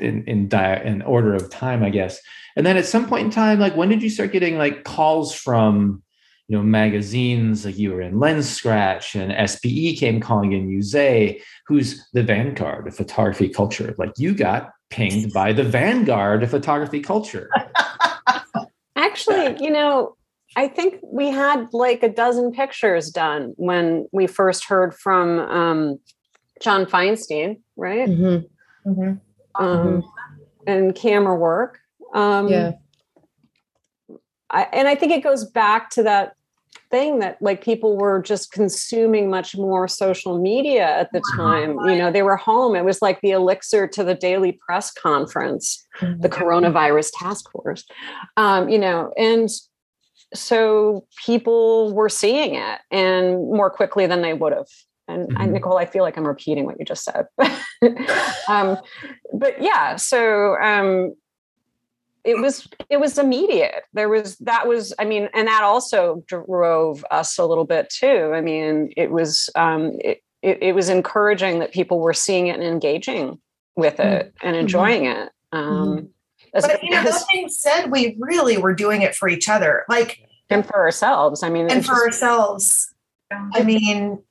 S1: in in, di- in order of time, I guess. And then at some point in time, like when did you start getting like calls from, you know, magazines like you were in Lenscratch and SPE came calling in Use, who's the vanguard of photography culture. Like you got pinged by the vanguard of photography culture. *laughs*
S3: Actually, you know, I think we had like a dozen pictures done when we first heard from um, Jon Feinstein, right?
S5: Mhm.
S4: Mhm.
S3: Um, and camera work. Um,
S5: Yeah.
S3: I, and I think it goes back to that thing that like people were just consuming much more social media at the time. You know, they were home. It was like the elixir to the daily press conference the coronavirus task force um, you know and so people were seeing it and more quickly than they would have and I,
S1: Mhm.
S3: nicole i feel like i'm repeating what you just said *laughs* um, but yeah so um, it was it was immediate. There was that was i mean and that also drove us a little bit too. I mean it was um, it, it, it was encouraging that people were seeing it and engaging with it and enjoying it um, as-
S4: But you know,
S3: as-
S4: that being said, we really were doing it for each other, like
S3: and for ourselves. I mean
S4: and for
S3: just-
S4: ourselves. I mean,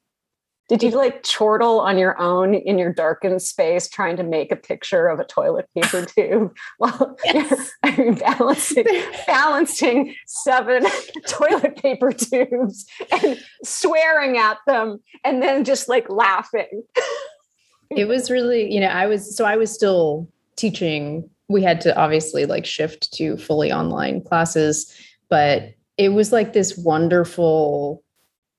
S3: Did you like chortle on your own in your darkened space trying to make a picture of a toilet paper *laughs* tube while
S5: Yes.
S3: you're balancing, balancing seven *laughs* toilet paper tubes and swearing at them and then just like laughing?
S5: it was really you know i was so i was still teaching we had to obviously like shift to fully online classes but it was like this wonderful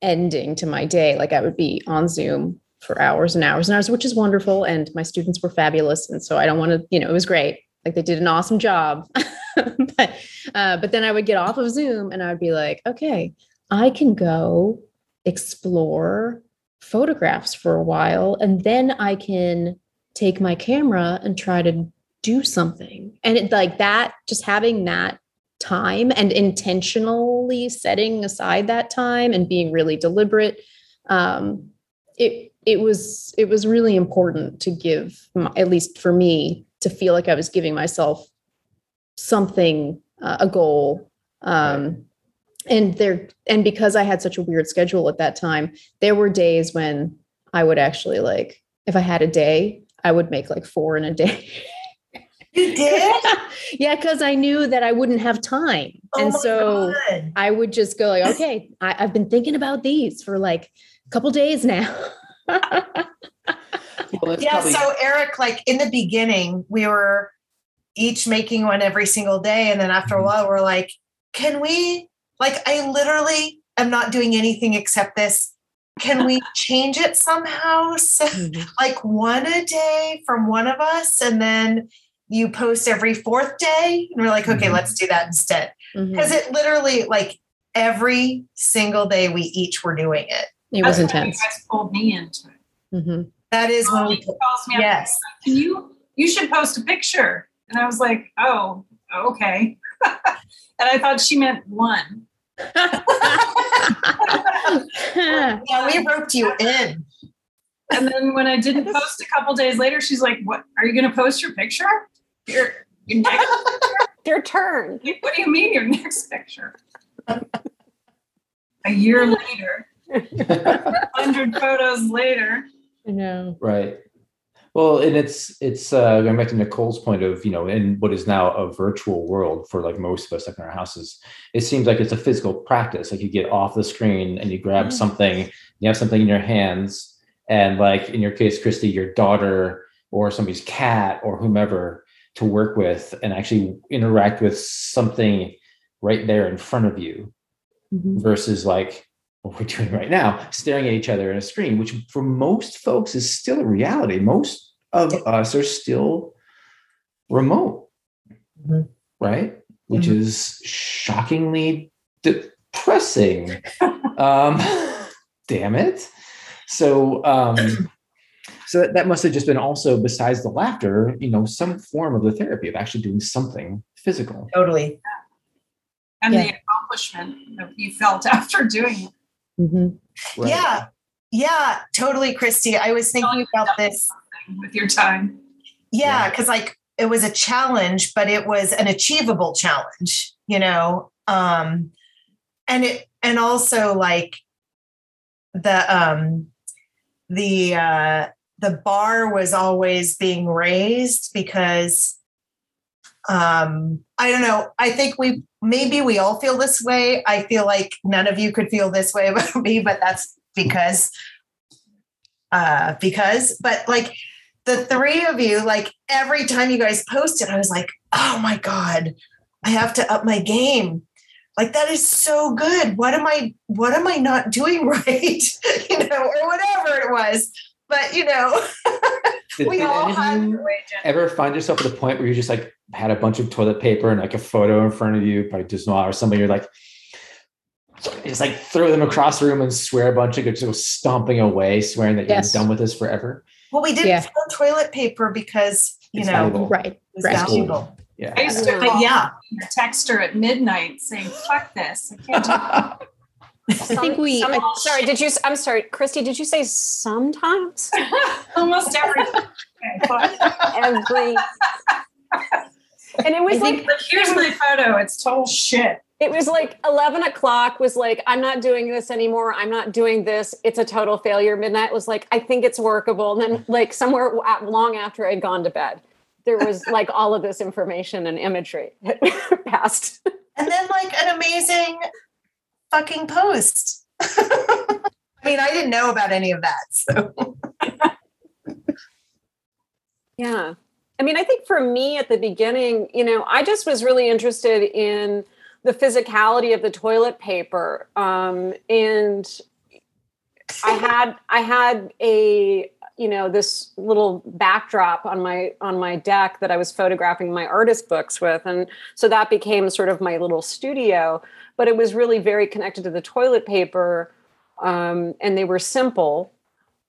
S5: ending to my day. Like i would be on zoom for hours and hours and hours which is wonderful and my students were fabulous and so i don't want to you know it was great. Like they did an awesome job. *laughs* But uh, but then i would get off of zoom and i would be like okay i can go explore photographs for a while and then I can take my camera and try to do something. And it like that, just having that time and intentionally setting aside that time and being really deliberate. Um, it it was it was really important to give my, at least for me to feel like I was giving myself something uh, a goal um, and there and because i had such a weird schedule at that time there were days when i would actually like if i had a day i would make like four in a day *laughs*
S4: You did? *laughs*
S5: yeah because i knew that i wouldn't have time
S4: Oh
S5: and so
S4: God.
S5: i would just go like okay I, i've been thinking about these for like a couple days now *laughs*
S1: Well,
S4: yeah.
S1: probably-
S4: So Erik, like in the beginning, we were each making one every single day, and then after a mm-hmm. while, we're like, "Can we?" Like, I literally am not doing anything except this. Can we *laughs* change it somehow? So, mm-hmm. like one a day from one of us, and then you post every fourth day, and we're like, "Okay,
S1: Mhm.
S4: let's do that instead."
S5: Mhm.
S4: Because it literally, like every single day, we each were doing it.
S5: it was
S2: That's
S5: intense
S2: You guys pulled me into it.
S5: Mhm.
S4: That is when
S2: Molly
S4: we.
S2: calls me up,
S4: Yes.
S2: Can you? You should post a picture. And I was like, oh, okay. *laughs* and I thought she meant one. *laughs*
S4: Yeah, we roped you in.
S2: And then when I didn't post a couple days later, she's like, "What? Are you going to post your picture? Your, your next? *laughs*
S3: Your turn.
S2: what do you mean your next picture?" A year later, *laughs* hundred photos later.
S5: I know.
S1: Right. Well, and it's it's uh, going back to Nicole's point of you know in what is now a virtual world for like most of us like in our houses, it seems like it's a physical practice. Like you get off the screen and you grab
S5: Mhm.
S1: something, you have something in your hands, and like in your case, Christy, your daughter or somebody's cat or whomever to work with and actually interact with something right there in front of you
S5: Mhm.
S1: versus like what we're doing right now, staring at each other in a screen, which for most folks is still a reality. Most of us are still remote,
S4: Mhm.
S1: right? Which
S4: Mhm.
S1: is shockingly depressing. *laughs* um, *laughs* damn it. So, um, so that, that must have just been also, besides the laughter, you know, some form of the therapy of actually doing something physical.
S4: Totally.
S2: And
S5: Yeah.
S2: the accomplishment that you felt *laughs* after doing it.
S5: Mhm.
S1: right?
S4: Yeah. Yeah, totally, Christy. I was thinking about this.
S2: with your time.
S4: Yeah,
S1: Yeah.
S4: because like it was a challenge, but it was an achievable challenge, you know. Um and it and also like the um the uh the bar was always being raised because um I don't know. I think we maybe we all feel this way. I feel like none of you could feel this way *laughs* about me, but that's because uh because but like the three of you, like every time you guys posted, I was like, oh my God, I have to up my game. Like that is so good. What am I what am I not doing *laughs* right? you know, or whatever it was. But you know, *laughs*
S1: Did,
S4: we
S1: did
S4: all
S1: any of
S4: had
S1: you
S4: to wage it.
S1: ever find yourself at the point where you just like had a bunch of toilet paper and like a photo in front of you, by Disney or somebody you're like, just like throw them across the room and swear a bunch of just go stomping away, swearing that
S5: Yes.
S1: you're done with this forever.
S4: Well, we didn't
S5: Yeah.
S4: throw toilet paper because you
S1: It's
S4: know
S1: valuable.
S5: Right.
S4: it was
S5: Right.
S4: valuable.
S1: Yeah.
S2: I used to
S4: But yeah,
S2: text her at midnight saying, fuck this. I can't do *laughs*
S5: I think we
S3: Some-
S5: I-
S3: sorry, did you? I'm sorry, Christy. Did you say sometimes?
S2: Almost every.
S3: Every. And it was
S5: I
S3: like
S2: here's my photo. It's total shit.
S3: it was like 11 o'clock was like i'm not doing this anymore i'm not doing this it's a total failure midnight was like i think it's workable and then like somewhere long after i'd gone to bed there was *laughs* like all of this information and imagery *laughs* passed
S4: and then like an amazing fucking post. *laughs* I mean i didn't know about any of that so. *laughs*
S3: Yeah. I mean i think for me at the beginning you know i just was really interested in the physicality of the toilet paper um, and i had i had a you know this little backdrop on my on my deck that i was photographing my artist books with. And so that became sort of my little studio but it was really very connected to the toilet paper um, and they were simple.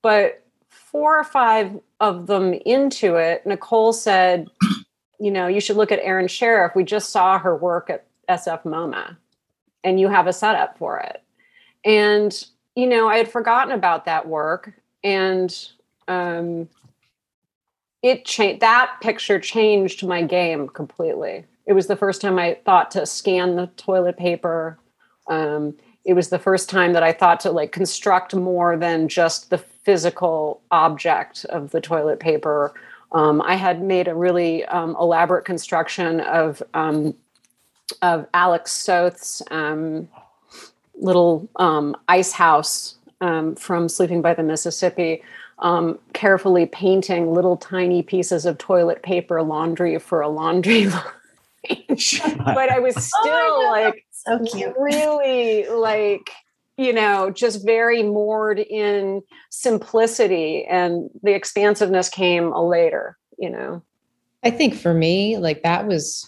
S3: But four or five of them into it nicole said you know you should look at erin Shirreff. We just saw her work at SF MoMA and you have a setup for it. And, you know, I had forgotten about that work and um, it changed, that picture changed my game completely. It was the first time I thought to scan the toilet paper. Um, it was the first time that I thought to like construct more than just the physical object of the toilet paper. Um, I had made a really um, elaborate construction of um, of Alec Soth's um, little um, ice house um, from Sleeping by the Mississippi, um, carefully painting little tiny pieces of toilet paper laundry for a laundry *laughs* line. but I was *laughs* oh still oh like
S4: so cute.
S3: really like you know just very moored in simplicity and the expansiveness came later you know
S5: i think for me like that was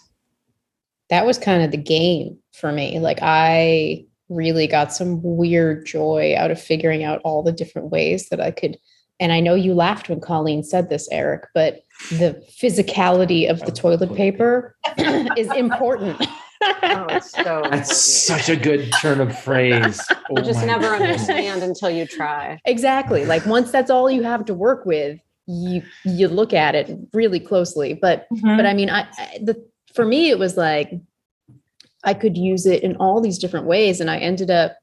S5: that was kind of the game for me. Like I really got some weird joy out of figuring out all the different ways that I could. And I know you laughed when Colleen said this, Erik, but the physicality of the toilet paper *clears throat* is important.
S3: oh, so *laughs*
S1: That's such a good turn of phrase.
S3: Oh *laughs* you just never God. understand until you try.
S5: Exactly. Like once that's all you have to work with, you you look at it really closely. But mm-hmm. but I mean, I, I the for me, it was like I could use it in all these different ways. And I ended up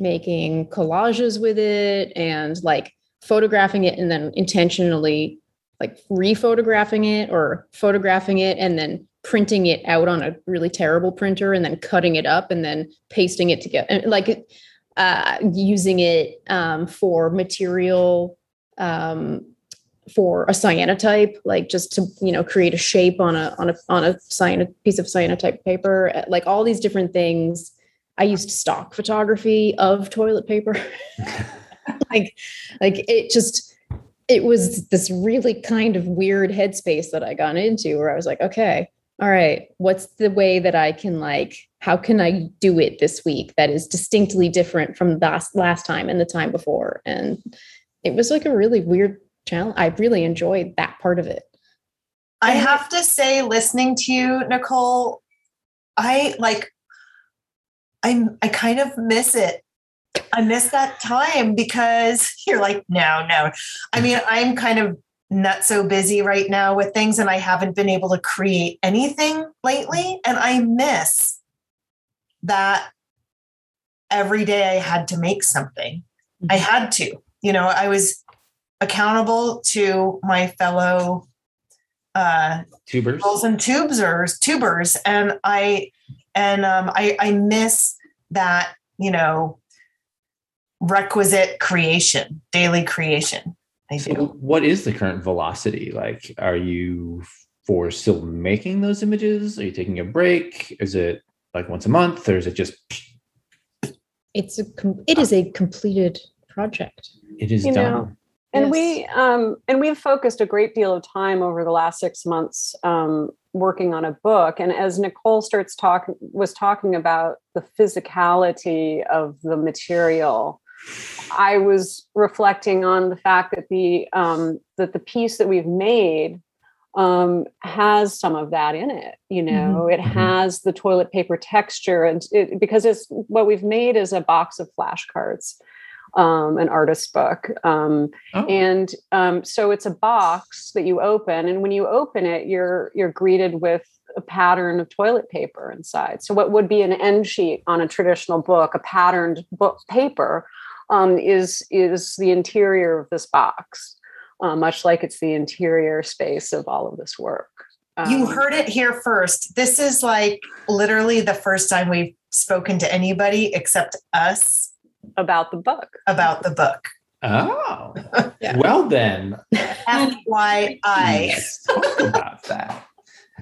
S5: making collages with it and like photographing it and then intentionally like rephotographing it or photographing it and then printing it out on a really terrible printer and then cutting it up and then pasting it together like uh, using it um, for material um, for a cyanotype, like just to you know create a shape on a on a on a cyano, piece of cyanotype paper, uh, like all these different things. I used stock photography of toilet paper. *laughs* *laughs* like like it just it was this really kind of weird headspace that I got into where I was like, okay, all right, what's the way that I can like how can I do it this week that is distinctly different from last last time and the time before? And it was like a really weird challenge. I really enjoyed that part of it.
S4: I have to say, listening to you, Nicole, I like, I'm I kind of miss it. I miss that time because *laughs* you're like, no, no. I mean, *laughs* I'm kind of not so busy right now with things, and I haven't been able to create anything lately, and I miss that every day I had to make something. I mm-hmm. had to. You know, I was accountable to my fellow uh,
S1: tubers
S4: and tubers, tubers, and I and um, I, I miss that you know requisite creation, daily creation. I
S1: so. What is the current velocity like? Are you for still making those images? Are you taking a break? Is it like once a month, or is it just?
S5: It's a it is a completed project.
S1: It is you done. Know,
S3: and yes. we um, and we've focused a great deal of time over the last six months um, working on a book. And as Nicole starts talking was talking about the physicality of the material, I was reflecting on the fact that the um, that the piece that we've made um, has some of that in it. You know, mm-hmm. it mm-hmm. has the toilet paper texture, and it, because it's what we've made is a box of flashcards um, an artist book. Um, oh. And um, so it's a box that you open, and when you open it, you're you're greeted with a pattern of toilet paper inside. So what would be an end sheet on a traditional book, a patterned book paper, um, is is the interior of this box, uh, much like it's the interior space of all of this work. Um,
S4: you heard it here first. This is like literally the first time we've spoken to anybody except us
S3: about the book.
S4: About the book.
S1: Oh, *laughs* yeah. well then.
S4: FYI.
S1: Let's talk about that.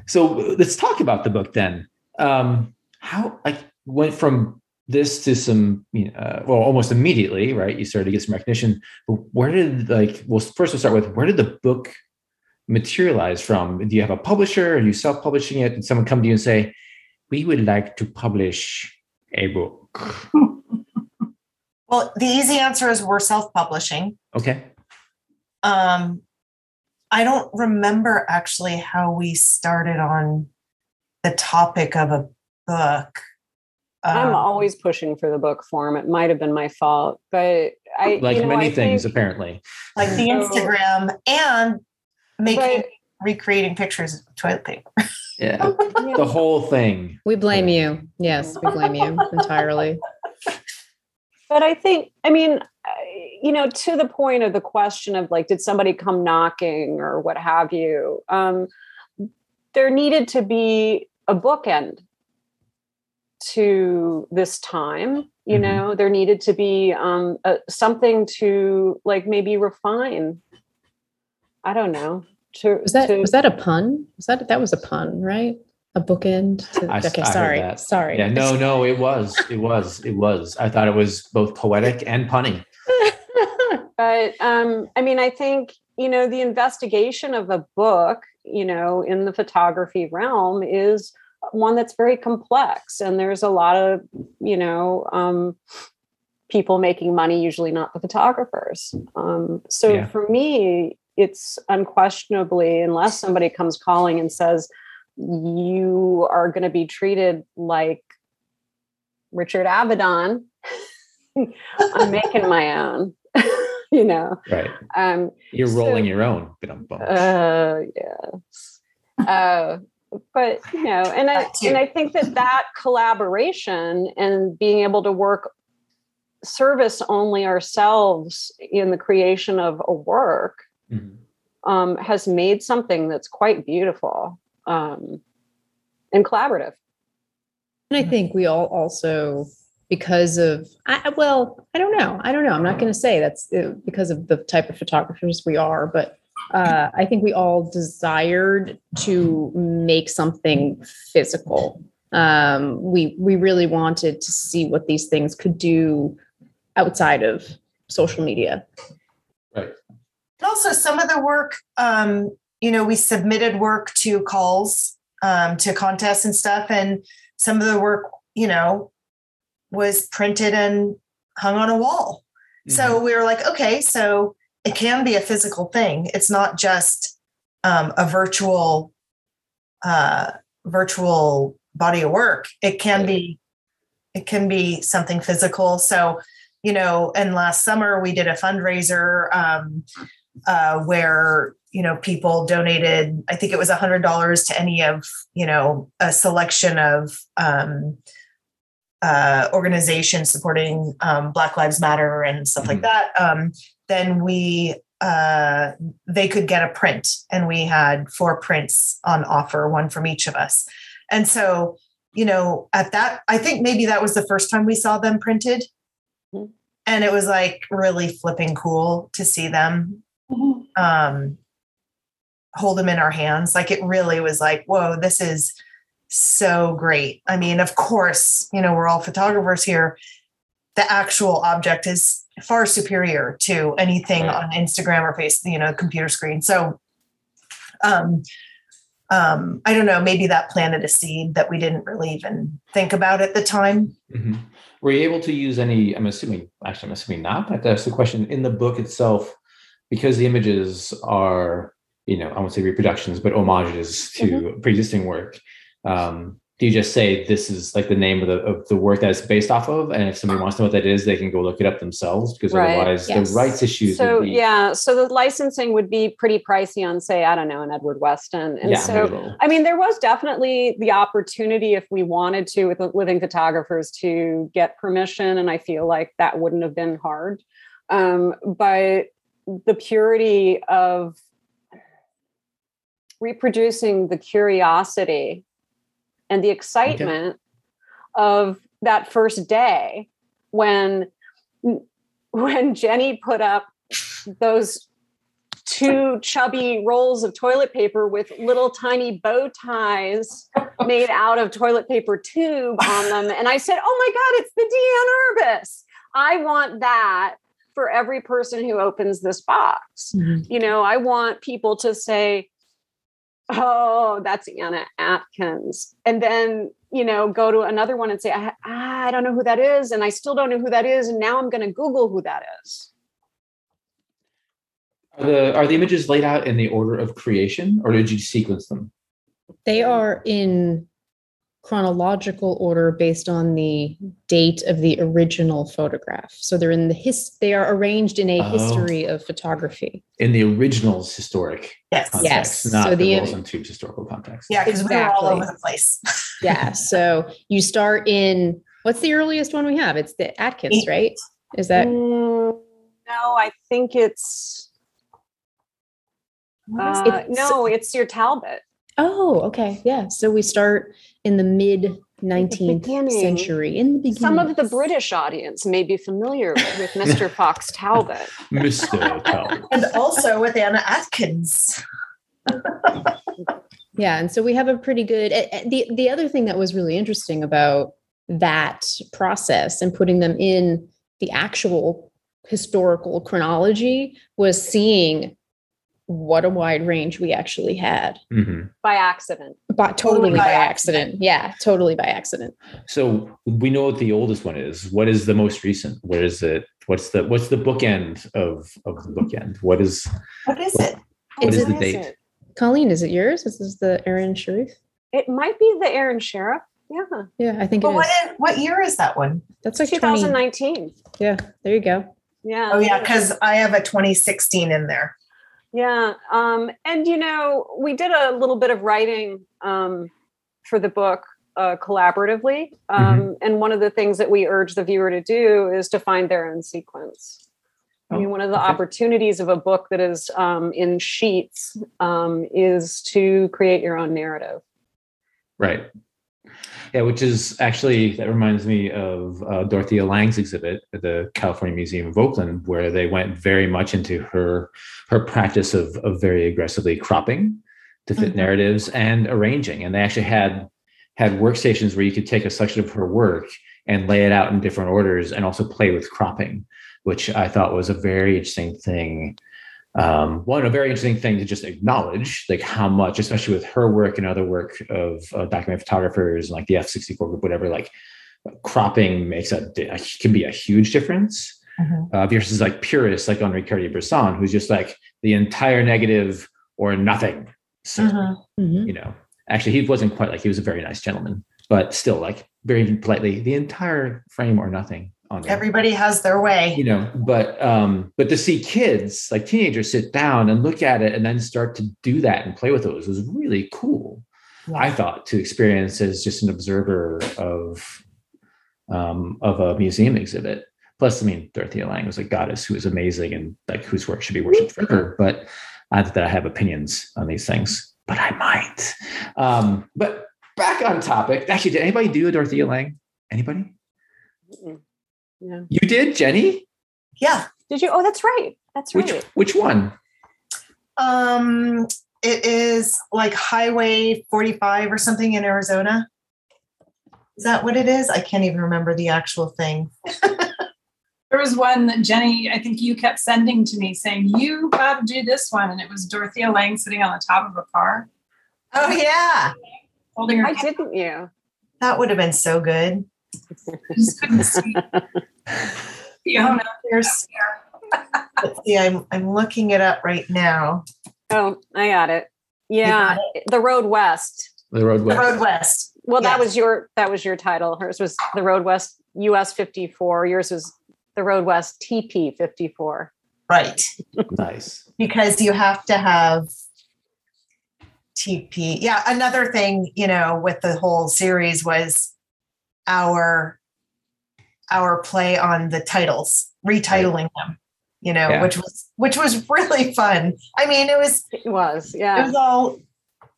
S1: So let's talk about the book then. Um, how I went from this to some, you know, uh, well, almost immediately, right? You started to get some recognition. But where did like? Well, first we'll start with where did the book materialize from? Do you have a publisher? Are you self-publishing it? Did someone come to you and say, "We would like to publish a book"? *laughs*
S4: well, the easy answer is we're self-publishing.
S1: Okay.
S4: Um, I don't remember actually how we started on the topic of a book.
S3: I'm um, always pushing for the book form. It might have been my fault, but I
S1: like
S3: you know,
S1: many
S3: I
S1: things
S3: think,
S1: apparently.
S4: Like the Instagram and making recreating pictures of toilet paper. *laughs* *laughs*
S1: Yeah. the whole thing.
S5: We blame you. Yes, we blame you *laughs* entirely.
S3: But I think, I mean, you know, to the point of the question of like, did somebody come knocking or what have you? Um, there needed to be a bookend to this time you mm-hmm. know there needed to be um, a, something to like maybe refine. I don't know to,
S5: was that
S3: to,
S5: was that a pun? Was that that was a pun right? A bookend to,
S1: I,
S5: okay
S1: I
S5: sorry sorry.
S1: Yeah no no it was it was it was. I thought it was both poetic and punny. *laughs*
S3: But um i mean i think you know the investigation of a book you know in the photography realm is one that's very complex and there's a lot of you know um, people making money usually not the photographers. Um, so yeah. for me it's unquestionably unless somebody comes calling and says you are going to be treated like richard avedon *laughs* i'm making my own *laughs* you know?
S1: Right.
S3: Um,
S1: you're rolling so, your own.
S3: Uh, yeah uh, but you know and i and i think that that collaboration and being able to work service only ourselves in the creation of a work mm-hmm. um, has made something that's quite beautiful um, and collaborative
S5: and i think we all also because of I, well i don't know i don't know i'm not going to say that's uh, because of the type of photographers we are but uh, I think we all desired to make something physical. Um, we we really wanted to see what these things could do outside of social media.
S1: Right.
S4: And also, some of the work, um, you know, we submitted work to calls, um, to contests and stuff, and some of the work, you know, was printed and hung on a wall. Mm-hmm. So we were like, okay, so it can be a physical thing. It's not just um, a virtual uh, virtual body of work. It can be it can be something physical. So you know, and last summer we did a fundraiser um, uh, where you know people donated. I think it was a hundred dollars to any of you know a selection of um, uh, organizations supporting um, Black Lives Matter and stuff mm-hmm. like that. Um, then we uh, they could get a print, and we had four prints on offer, one from each of us. And so, you know, at that, I think maybe that was the first time we saw them printed, mm-hmm. and it was like really flipping cool to see them. Mm-hmm. Um, hold them in our hands like it really was like whoa this is so great i mean of course you know we're all photographers here the actual object is far superior to anything right. on Instagram or face, you know, computer screen. So um um, I don't know, maybe that planted a seed that we didn't really even think about at the time.
S1: Mm-hmm. Were you able to use any? I'm assuming, actually, I'm assuming not, but that's the question. In the book itself, because the images are, you know, I won't say reproductions, but homages to mm-hmm. pre-existing work. Um, do you just say this is like the name of the of the work that it's based off of, and if somebody wants to know what that is, they can go look it up themselves because
S3: Right.
S1: otherwise
S5: Yes.
S1: the rights issues.
S3: So
S1: would be,
S3: yeah, so the licensing would be pretty pricey on, say, I don't know, an Edward Weston, and
S1: yeah,
S3: so. I mean, there was definitely the opportunity if we wanted to with the living photographers to get permission, and I feel like that wouldn't have been hard. Um, but the purity of reproducing the curiosity and the excitement of that first day when when Jenny put up those two chubby rolls of toilet paper with little tiny bow ties made out of toilet paper tube on them. And I said, Oh my God, it's the Diane Arbus. I want that for every person who opens this box. Mm-hmm. You know, I want people to say, Oh, that's Anna Atkins. And then, you know, go to another one and say, I, I don't know who that is. And I still don't know who that is. And now I'm going to Google who that is.
S1: Are the are the images laid out in the order of creation, or did you sequence them?
S5: They are in chronological order based on the date of the original photograph. So they're in the his they are arranged in a
S1: Oh.
S5: history of photography.
S1: In the original's historic
S4: Yes.
S1: context,
S5: Yes.
S1: not
S5: So
S1: the,
S5: the-
S1: Rolls and Tubes historical context.
S4: Yeah, because we were all
S5: Exactly.
S4: over the place. *laughs*
S5: Yeah. so you start in what's the earliest one we have? It's the Atkins,
S4: Eight.
S5: right? Is that
S3: Mm, no, I think it's, uh,
S5: It's-
S3: no, it's your Talbot.
S5: oh okay. Yeah. So we start in the mid 19th
S3: beginning.
S5: century. In the beginning.
S3: Some of the British audience may be familiar with Mr. *laughs* Fox Talbot.
S1: Mr. Talbot.
S4: And also with Anna Atkins.
S5: Yeah, and so we have a pretty good. eh, eh, the The other thing that was really interesting about that process and putting them in the actual historical chronology was seeing what a wide range we actually had,
S1: Mhm.
S3: by accident.
S5: but totally,
S4: Totally
S5: by,
S4: by
S5: accident. Yeah, totally by accident.
S1: So we know what the oldest one is. What is the most recent? Where is it? What's the what's the bookend of of the bookend? What is
S4: What is it?
S1: What
S5: Is
S1: is
S5: it-
S1: the date?
S3: it?
S5: Colleen, is it yours? Is This is the Erin Shirreff.
S3: It might be the Erin Shirreff. Yeah,
S5: Yeah, I think it
S4: But
S5: is.
S4: what year is that one?
S5: That's like 20.
S3: 2019.
S5: Yeah, there you go.
S3: Yeah.
S4: Oh, yeah, because I have a 2016 in there.
S3: Yeah. Um, and, you know, we did a little bit of writing um, for the book uh, collaboratively. Um, And one of the things that we urge the viewer to do is to find their own sequence. I mean, one of the
S1: okay.
S3: opportunities of a book that is um, in sheets um, is to create your own narrative.
S1: right? Yeah, which is actually that reminds me of uh, Dorothea Lange's exhibit at the California Museum of Oakland, where they went very much into her her practice of of very aggressively cropping to fit
S4: Mhm.
S1: narratives and arranging, and they actually had had workstations where you could take a section of her work and lay it out in different orders, and also play with cropping, which I thought was a very interesting thing um, one a very interesting thing to just acknowledge like how much especially with her work and other work of uh, documentary photographers like the f64 group whatever like cropping makes a, can be a huge difference uh, versus like purists like henri cartier-bresson who's just like the entire negative or nothing so
S4: Mhm.
S5: Mhm.
S1: you know actually he wasn't quite like he was a very nice gentleman but still like very politely the entire frame or nothing on there.
S4: Everybody has their way.
S1: you know but um but to see kids like teenagers sit down and look at it and then start to do that and play with it was was really cool. I thought to experience as just an observer of um of a museum exhibit. Plus i mean dorothea lange was a goddess who was amazing and like whose work should be worshipped forever but not that i have opinions on these things but i might. Um but back on topic. Actually did anybody do a dorothea lange? Anybody?
S3: Mm-mm. Yeah.
S1: you did jenny
S4: Yeah.
S3: Did you? Oh, that's right. That's right.
S1: which one
S4: Um, it is like Highway 45 or something in Arizona. Is that what it is? I can't even remember the actual thing. *laughs*
S2: There was one that Jenny, I think you kept sending to me saying, you got to do this one. And it was Dorothea Lange sitting on the top of a car
S4: Oh, yeah.
S2: holding her
S3: Why
S2: hand.
S3: didn't you?
S4: That would have been so good.
S2: I just couldn't see *laughs* Fiona.
S4: Here's, let's see, I'm, I'm looking it up right now.
S3: Oh, I got it. Yeah,
S4: got
S3: the road west.
S1: the road West.
S4: The
S1: west
S4: Road West.
S3: Well, that was your that was your title. Hers was the Road West US 54. Yours was the Road West TP 54.
S4: Right.
S1: Nice.
S4: because you have to have TP. Yeah, another thing, you know, with the whole series was our our play on the titles, retitling them, you know,
S1: Yeah.
S4: which was which was really fun. I mean, it was
S3: It was, yeah.
S4: it was all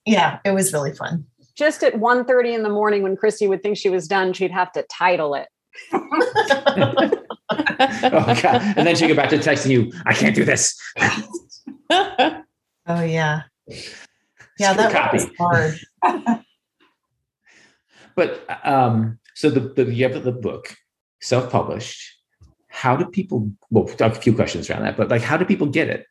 S4: yeah, it was really fun.
S3: Just at 1:30 in the morning when Christy would think she was done, she'd have to title it. *laughs*
S1: oh god! And then she'd go back to texting you. I can't do this. *laughs*
S4: Oh yeah. Yeah,
S1: Screw
S4: that
S1: copy.
S4: was hard. *laughs*
S1: But um, so the, the you have the book self-published. How do people? Well, a few questions around that, but like, how do people get it?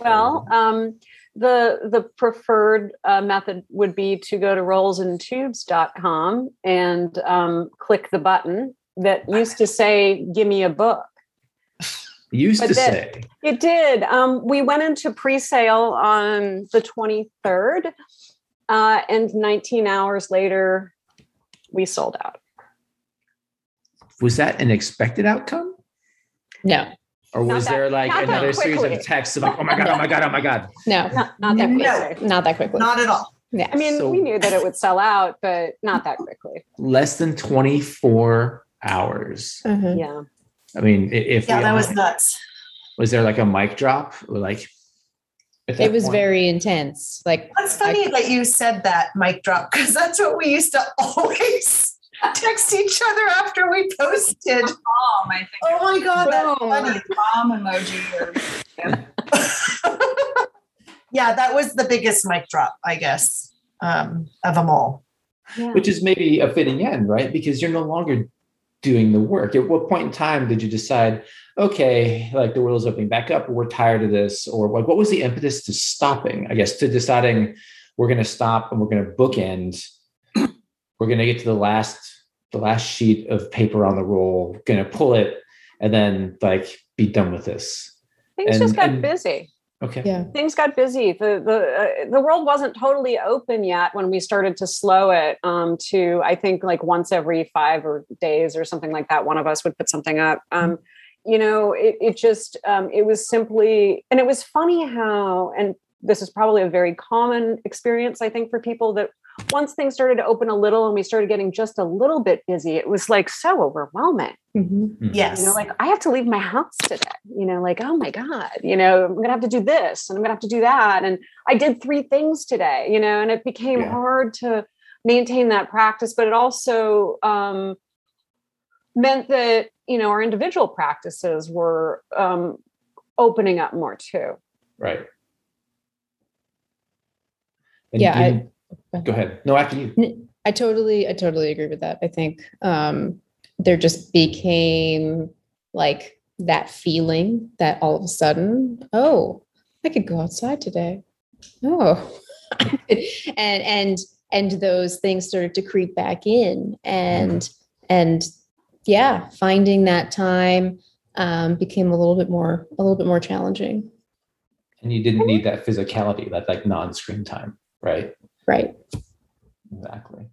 S3: Well, um, the the preferred uh, method would be to go to rollsandtubes.com and um, click the button that used to say "Give me a book."
S1: Used
S3: But
S1: to
S3: then-
S1: say,
S3: It did. Um, we went into pre-sale on the 23rd, uh, and 19 hours later, we sold out.
S1: Was that an expected outcome,
S5: no,
S1: or
S3: Not
S1: was
S3: that-
S1: there like another series of texts of like, "Oh my god! Oh my god! Oh my god!"
S5: no,
S3: Not, not that
S4: No.
S3: quickly.
S5: not that quickly.
S4: Not at all.
S5: yeah.
S3: I mean,
S1: So-
S3: we knew that it would sell out, but not that quickly.
S1: Less than twenty-four hours.
S5: Mhm.
S3: Yeah.
S1: I mean, if
S4: Yeah, that
S1: all-
S4: was nuts.
S1: was there like a mic drop or like?
S5: It was
S1: point?
S5: very intense. Like
S4: That's funny that you said that, mic drop, because that's what we used to *laughs* always text each other after we posted.
S2: Mom, I think.
S4: Oh my god, that's
S3: Boom.
S4: funny.
S2: Mom emoji *laughs*
S4: yeah, that was the biggest mic drop, I guess, um, of them all.
S3: yeah.
S1: which is maybe a fitting end, right? Because you're no longer doing the work. At what point in time did you decide, okay, like the world is opening back up, we're tired of this, or like what was the impetus to stopping? I guess to deciding we're going to stop and we're going to bookend. We're going to get to the last the last sheet of paper on the roll, going to pull it, and then like be done with this.
S3: Things
S1: and-
S3: just got
S1: and-
S3: busy.
S1: Okay.
S5: yeah.
S3: things got busy. The the uh, the world wasn't totally open yet when we started to slow it um, to I think like once every five or days or something like that. One of us would put something up. Um, you know, it it just um, it was simply and it was funny how and this is probably a very common experience I think for people that once things started to open a little and we started getting just a little bit busy, it was like so overwhelming
S5: Mhm.
S4: Yes.
S3: you know like i have to leave my house today you know like oh my god you know i'm gonna have to do this and i'm gonna have to do that and i did three things today you know and it became
S1: Yeah.
S3: hard to maintain that practice but it also um, meant that you know our individual practices were um, opening up more too
S1: Right. And
S5: Yeah, I-
S1: you- go ahead. No, after you.
S5: I totally, I totally agree with that. I think um, there just became like that feeling that all of a sudden, oh, I could go outside today. Oh, *laughs* and and and those things started to creep back in, and and yeah, finding that time um, became a little bit more, a little bit more challenging.
S1: And you didn't need that physicality, that like non-screen time, right?
S5: Right.
S1: Exactly.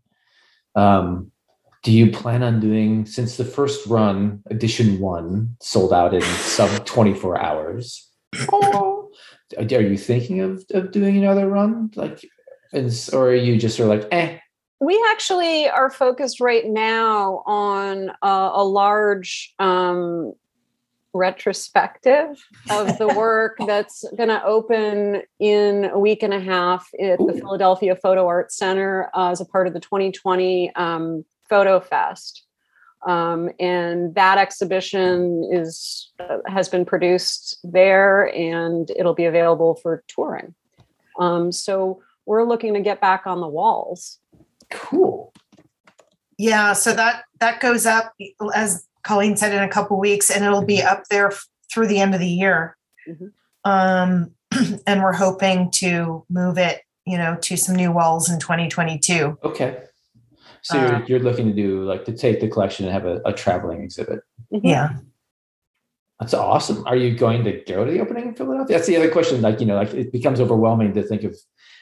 S1: Um, do you plan on doing since the first run, edition one, sold out in sub *laughs* 24 hours? Are you thinking of, of doing another run? Like, is, or are you just sort of like, eh?
S3: we actually are focused right now on uh, a large um, retrospective of the *laughs* work that's going to open in a week and a half at the Philadelphia Photo Arts Center uh, as a part of the 2020 um, Photo Fest. Um, and that exhibition is uh, has been produced there, and it'll be available for touring. Um, so we're looking to get back on the walls.
S1: Cool.
S4: Yeah, so that that goes up as Colleen said in a couple weeks, and it'll be up there f- through the end of the year.
S3: Mhm.
S4: Um, *clears throat* and we're hoping to move it, you know, to some new walls in 2022.
S1: Okay. So
S4: Uh,
S1: you're, you're looking to do like to take the collection and have a, a traveling exhibit.
S3: Mhm.
S4: Yeah,
S1: That's awesome. Are you going to go to the opening in Philadelphia? That's the other question. Like, you know, like it becomes overwhelming to think of,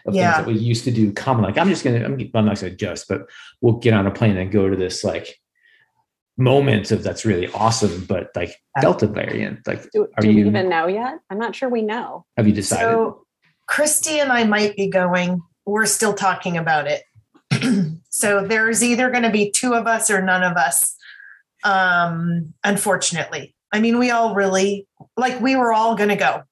S1: of
S4: Yeah.
S1: things that we used to do common. Like, I'm just gonna, I'm, I'm not gonna just, but we'll get on a plane and go to this like moment of that's really awesome, but like Delta variant. Like,
S3: Do,
S1: Are
S3: do we
S1: you-
S3: even know yet? I'm not sure we know.
S1: have you decided?
S4: So Christy and I might be going. We're still talking about it. *clears throat* so there's either going to be two of us or none of us. Um, unfortunately, I mean, we all really like. We were all going to go.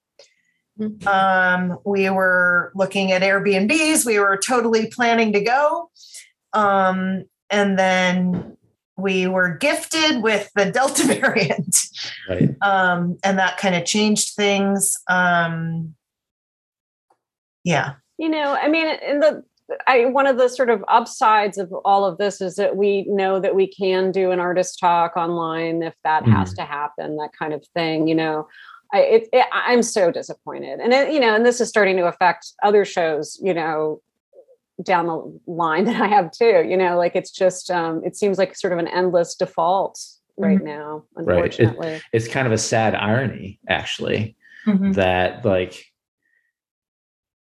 S5: Mhm.
S4: Um, we were looking at Airbnbs. We were totally planning to go. Um, and then we were gifted with the Delta *laughs* variant
S1: right.
S4: um, and that kind of changed things. Um, yeah,
S3: You know, I mean, in the I one of the sort of upsides of all of this is that we know that we can do an artist talk online if that has to happen, that kind of thing. You know, I it, it, I'm so disappointed, and it, you know, and this is starting to affect other shows. You know, down the line that I have too. You know, like it's just um, it seems like sort of an endless default right
S4: Mhm.
S3: now.
S1: Right. It-
S3: Unfortunately,
S1: It's kind of a sad irony, actually,
S4: Mhm.
S1: that like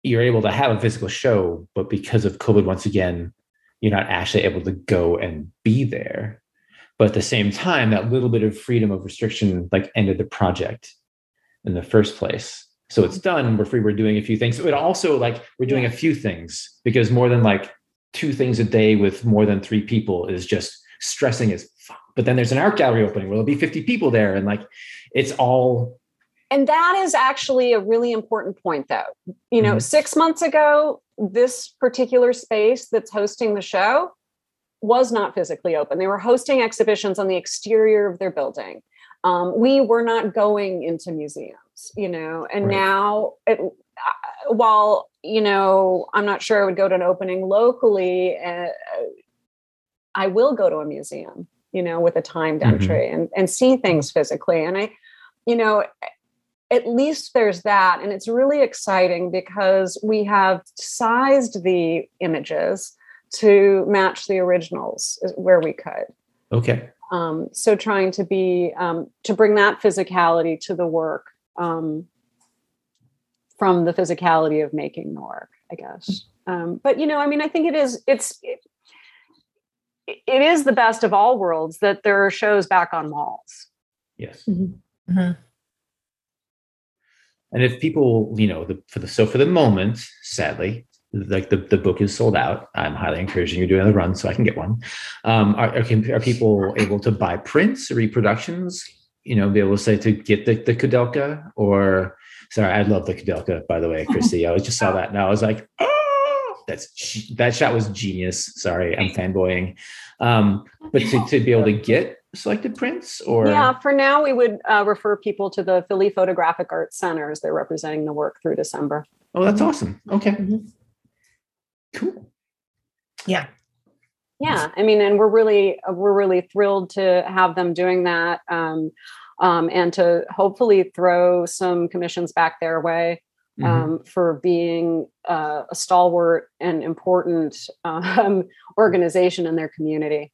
S1: you're able to have a physical show, but because of COVID, once again, you're not actually able to go and be there. But at the same time, that little bit of freedom of restriction like ended the project in the first place. So it's done. We're free. We're doing a few things. But also, like, we're doing a few things because more than like two things a day with more than three people is just stressing as fuck. But then there's an art gallery opening where there'll be 50 people there. And like, it's all
S3: And that is actually a really important point, though. You know,
S1: Mhm.
S3: six months ago, this particular space that's hosting the show was not physically open. They were hosting exhibitions on the exterior of their building. Um, we were not going into museums, you know, and
S1: Right.
S3: now, it, uh, while, you know, I'm not sure I would go to an opening locally, uh, I will go to a museum, you know, with a timed
S1: Mhm.
S3: entry and, and see things physically. And I, you know, at least there's that. And it's really exciting because we have sized the images to match the originals where we could.
S1: okay.
S3: Um, so trying to be um, to bring that physicality to the work um, from the physicality of making the work, I guess. Um, but you know, I mean, I think it is it's it, it is the best of all worlds that there are shows back on malls.
S1: Yes.
S4: Mhm.
S1: And if people, you know, the for the so for the moment, sadly, like the, the book is sold out. I'm highly encouraging you to do another run so I can get one. Um, are, are, can- are people able to buy prints, reproductions? You know, be able to say to get the, the Koudelka or sorry, I love the Koudelka, by the way, Christy. I just saw that and I was like, oh, that's that shot was genius. Sorry, I'm fanboying. Um, but to, to be able to get selected prints or
S3: yeah, for now, we would uh, refer people to the Philly Photographic Arts Center as they're representing the work through December.
S1: oh, that's awesome. Okay.
S5: Mhm.
S1: Cool.
S4: yeah,
S3: yeah i mean and we're really uh, we're really thrilled to have them doing that um, um, and to hopefully throw some commissions back their way
S1: Mhm.
S3: um, for being uh, a stalwart and important um, *laughs* organization in their community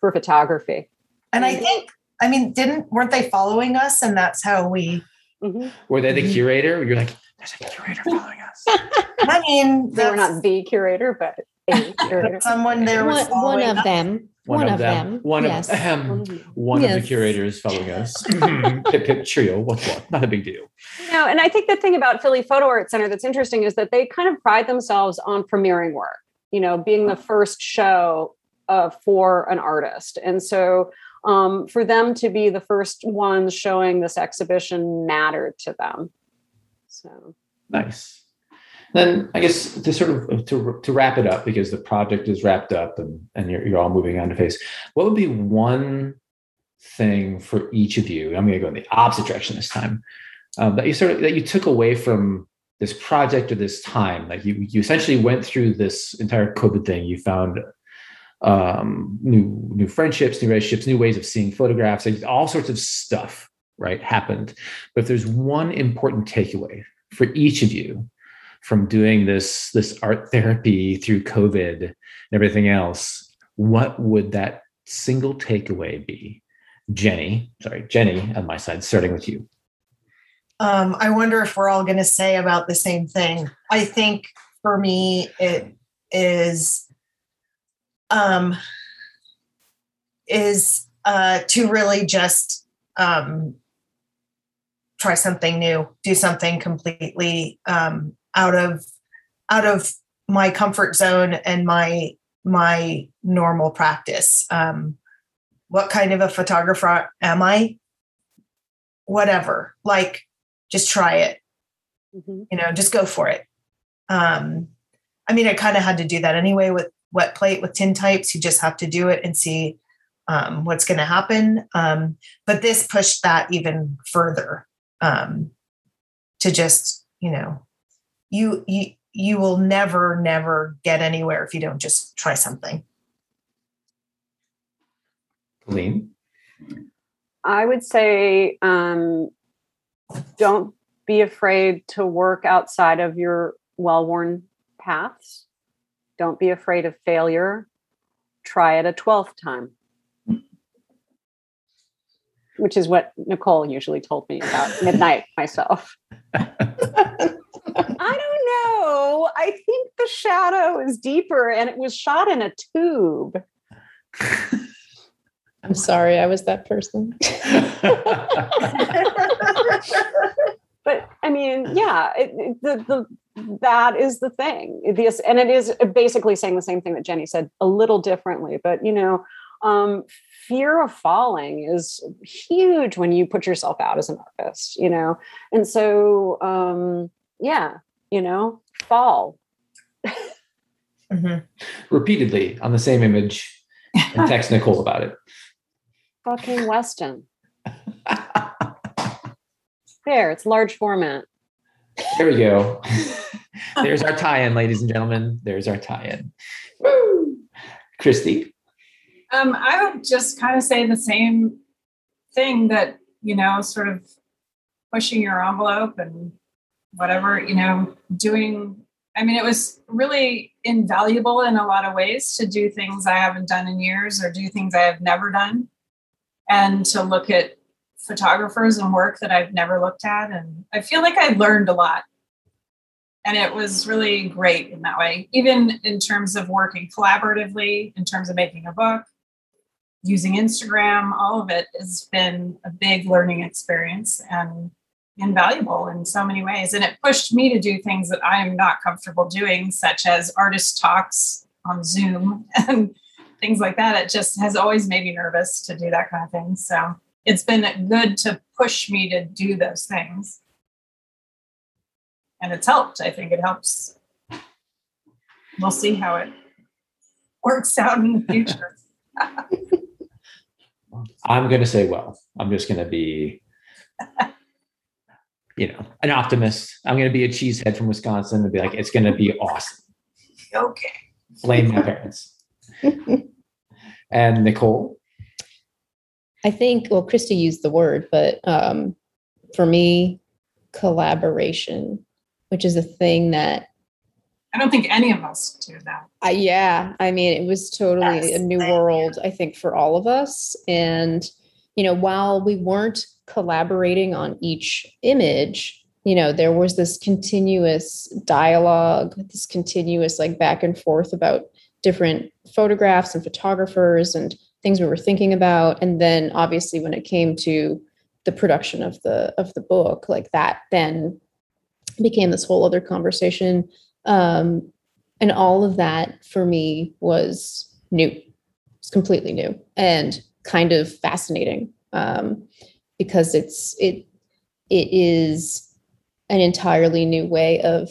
S3: for photography
S4: and I think I mean, didn't weren't they following us, and that's how we.
S3: Mhm.
S1: Were they the
S4: Mhm.
S1: curator? You're like, there's a curator following us. *laughs*
S4: I mean,
S3: they were not the curator but a *laughs* curator
S4: someone there was
S5: One, one of
S4: us.
S5: them. One, of them.
S1: One
S5: yes.
S1: of ahem,
S3: Mhm.
S1: one of the curators following us. *laughs* Pip pip trio. What's what? Not a big deal.
S3: You know, and I think the thing about Philly Photo Art Center that's interesting is that they kind of pride themselves on premiering work, you know, being the first show uh, for an artist. And so um, for them to be the first ones showing this exhibition mattered to them. So,
S1: Nice. Then I guess to sort of to, to wrap it up because the project is wrapped up and, and you're, you're all moving on to face. What would be one thing for each of you? I'm going to go in the opposite direction this time. Um, that you sort of that you took away from this project or this time. Like you you essentially went through this entire COVID thing. You found um, new new friendships, new relationships, new ways of seeing photographs, like all sorts of stuff. Right happened. But if there's one important takeaway for each of you from doing this this art therapy through covid and everything else what would that single takeaway be Jenny, sorry, Jenny on my side, starting with you.
S4: Um, I wonder if we're all going to say about the same thing. I think for me, it is um, is uh, to really just um, try something new, do something completely um, out of out of my comfort zone and my my normal practice. Um, what kind of a photographer am I? Whatever, like just try it. Mm-hmm. You know, just go for it. Um, I mean, I kind of had to do that anyway with wet plate with tintypes. You just have to do it and see um, what's going to happen. Um, but this pushed that even further um, to just, you know, you you you will never never get anywhere if you don't just try something.
S1: Lean.
S3: I would say um, don't be afraid to work outside of your well worn paths. Don't be afraid of failure. Try it a 12th time, which is what Nicole usually told me about *laughs* midnight myself. I don't know. I think the shadow is deeper and it was shot in a tube.
S5: I'm sorry, I was that person. *laughs*
S3: but I mean, yeah, it, it, the the that is the thing. This and it is basically saying the same thing that Jenny said a little differently. But you know, um, fear of falling is huge when you put yourself out as an artist. You know, and so um, yeah, you know, fall.
S1: mm-hmm. Repeatedly on the same image and *laughs* text Nicole about it
S3: fucking Weston. there, it's large format.
S1: There we go. *laughs* There's our tie-in, ladies and gentlemen. There's our tie-in. Woo! Christy.
S2: Um, I would just kind of say the same thing that, you know, sort of pushing your envelope and whatever, you know, doing I mean, it was really invaluable in a lot of ways to do things I haven't done in years or do things I have never done and to look at photographers and work that I've never looked at. And I feel like I learned a lot. And it was really great in that way, even in terms of working collaboratively, in terms of making a book, using Instagram, all of it has been a big learning experience and invaluable in so many ways. And it pushed me to do things that I am not comfortable doing, such as artist talks on Zoom *laughs* and things like that. It just has always made me nervous to do that kind of thing. So it's been good to push me to do those things. And it's helped. I think it helps. We'll see how it works out in the future. *laughs*
S1: I'm going to say, well, I'm just going to be, you know, an optimist. I'm going to be a cheesehead from Wisconsin and be like, it's going to be awesome.
S2: Okay.
S1: Blame my parents. and Nicole?
S5: I think, well, Christy used the word, but um, for me, collaboration, which is a thing that
S2: I don't think any of us do that.
S5: Uh, yeah. I mean, it was totally yes, a new world, I think, for all of us. And, you know, while we weren't collaborating on each image, you know, there was this continuous dialogue, this continuous like back and forth about different photographs and photographers and things we were thinking about and then obviously when it came to the production of the of the book like that then became this whole other conversation um, and all of that for me was new. It's completely new and kind of fascinating um, because it's it it is an entirely new way of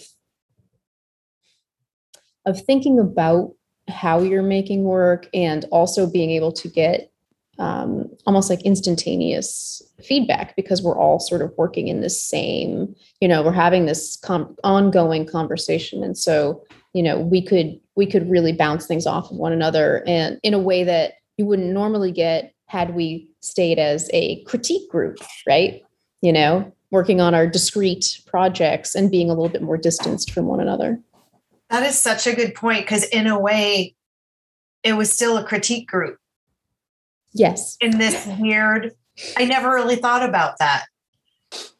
S5: of thinking about how you're making work and also being able to get um, almost like instantaneous feedback because we're all sort of working in the same you know we're having this com- ongoing conversation. And so you know we could we could really bounce things off of one another and in a way that you wouldn't normally get had we stayed as a critique group right? You know working on our discrete projects and being a little bit more distanced from one another.
S4: That is such a good point because, in a way, it was still a critique group.
S5: Yes.
S4: in this weird I never really thought about that.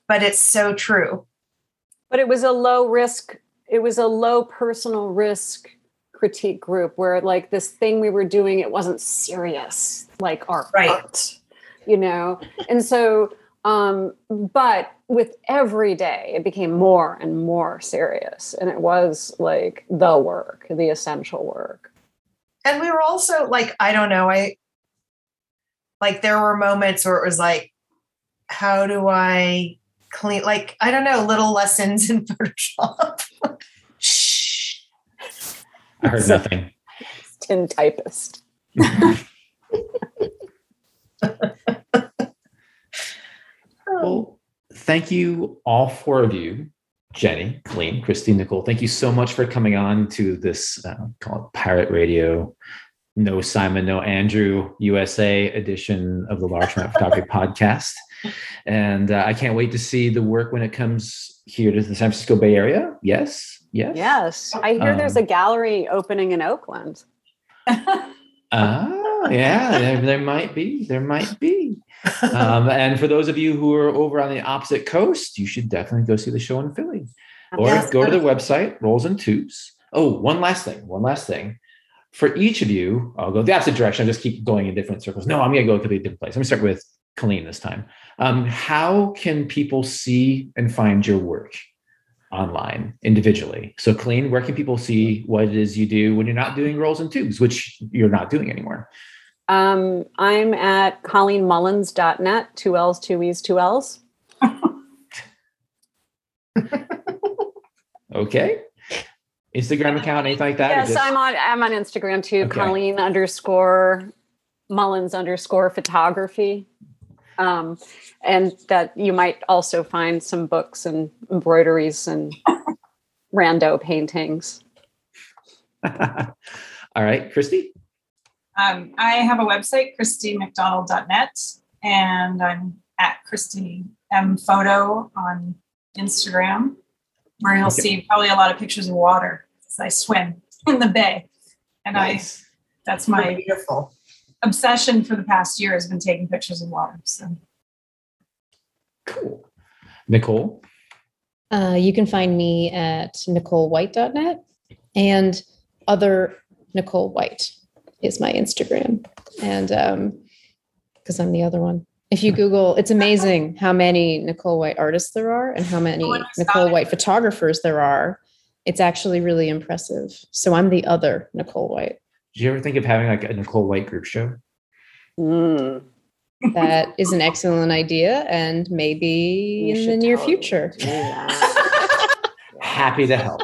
S4: But it's so true.
S3: but it was a low risk it was a low personal risk critique group where like this thing we were doing it wasn't serious like our
S4: Right.
S3: art you know and so um but with every day it became more and more serious and it was like the work the essential work
S4: And we were also like, I don't know, I like there were moments where it was like, how do I clean like I don't know, little lessons in *laughs* Photoshop. Shh.
S1: I heard nothing.
S3: tin typist *laughs*
S1: Well, thank you, all four of you, Jenny, Colleen, Christine, Nicole. Thank you so much for coming on to this uh, called Pirate Radio. No Simon, no Andrew USA edition of the Large Map Photography *laughs* Podcast. And uh, I can't wait to see the work when it comes here to the San Francisco Bay Area. Yes, yes.
S3: yes i hear there's a
S1: Um,
S3: gallery opening in oakland
S1: Ah, yeah, there, there might be. There might be. Um, and for those of you who are over on the opposite coast, you should definitely go see the show in Philly. Or
S4: Yes.
S1: go to the website, Rolls and Tubes. Oh, one last thing. One last thing. For each of you, I'll go the opposite direction. I'll just keep going in different circles. No, I'm going to go to a different place. Let me start with Colleen this time. Um, how can people see and find your work online individually? So, Colleen, where can people see what it is you do when you're not doing rolls and tubes, which you're not doing anymore?
S3: Um, I'm at colleenmullins.net, two L's, two E's, two L's. *laughs*
S1: Okay. Instagram account, anything like that?
S3: Yes,
S1: just-
S3: I'm on I'm on Instagram too,
S1: Okay.
S3: Colleen underscore Mullins underscore photography. Um, and that you might also find some books and embroideries and *laughs* rando paintings. *laughs*
S1: All right, Christy.
S2: Um, I have a website, christymcdonald.net, and I'm at Christy M Photo on Instagram, where you'll
S1: Okay.
S2: see probably a lot of pictures of water as I swim in the bay. And
S1: Nice.
S2: I that's my
S4: beautiful.
S2: obsession for the past year has been taking pictures of water. So
S1: Cool. Nicole.
S5: Uh, you can find me at NicoleWhite.net and other Nicole White is my Instagram. And um, because I'm the other one. If you Google, it's amazing how many Nicole White artists there are and how many
S2: Oh, I saw
S5: Nicole. White photographers there are. It's actually really impressive. So I'm the other Nicole White.
S1: Did you ever think of having like a Nicole White group show?
S3: Mm.
S5: That is an excellent idea, and maybe
S3: You
S5: in the near future.
S3: do. *laughs*
S1: Happy to help.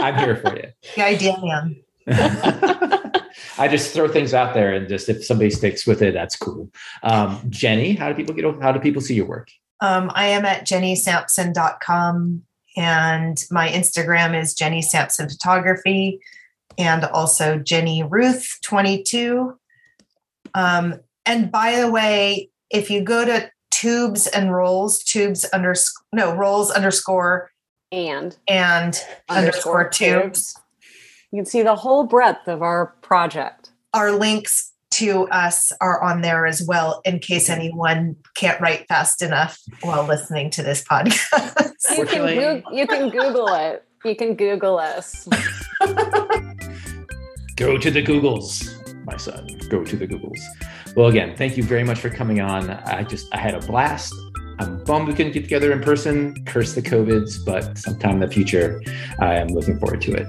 S1: I'm here for you.
S4: The idea man. *laughs*
S1: I just throw things out there, and just if somebody sticks with it, that's cool. Um, Jenny, how do people get? How do people see your work?
S4: Um, I am at jennysampson.com and my Instagram is Jenny Sampson Photography and also Jenny Ruth 22. Um, and by the way, if you go to tubes and rolls, tubes under no rolls underscore
S3: and
S4: and underscore tubes,
S3: You can see the whole breadth of our project.
S4: our links to us are on there as well in case anyone can't write fast enough while listening to this podcast.
S3: You can,
S1: Fortunately-
S3: Goog- you can Google it. You can Google us. *laughs*
S1: Go to the Googles, my son. Go to the Googles. Well, again, thank you very much for coming on. I just I had a blast. I'm bummed we couldn't get together in person. Curse the COVIDs, but sometime in the future, I am looking forward to it.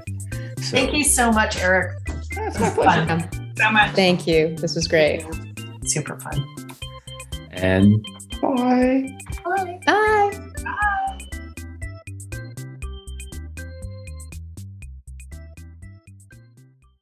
S1: So,
S4: Thank you so much, Erik.
S1: That's my pleasure.
S4: Fun.
S2: So much.
S5: Thank you. This was great.
S4: Super fun.
S1: And bye.
S4: Bye.
S5: Bye.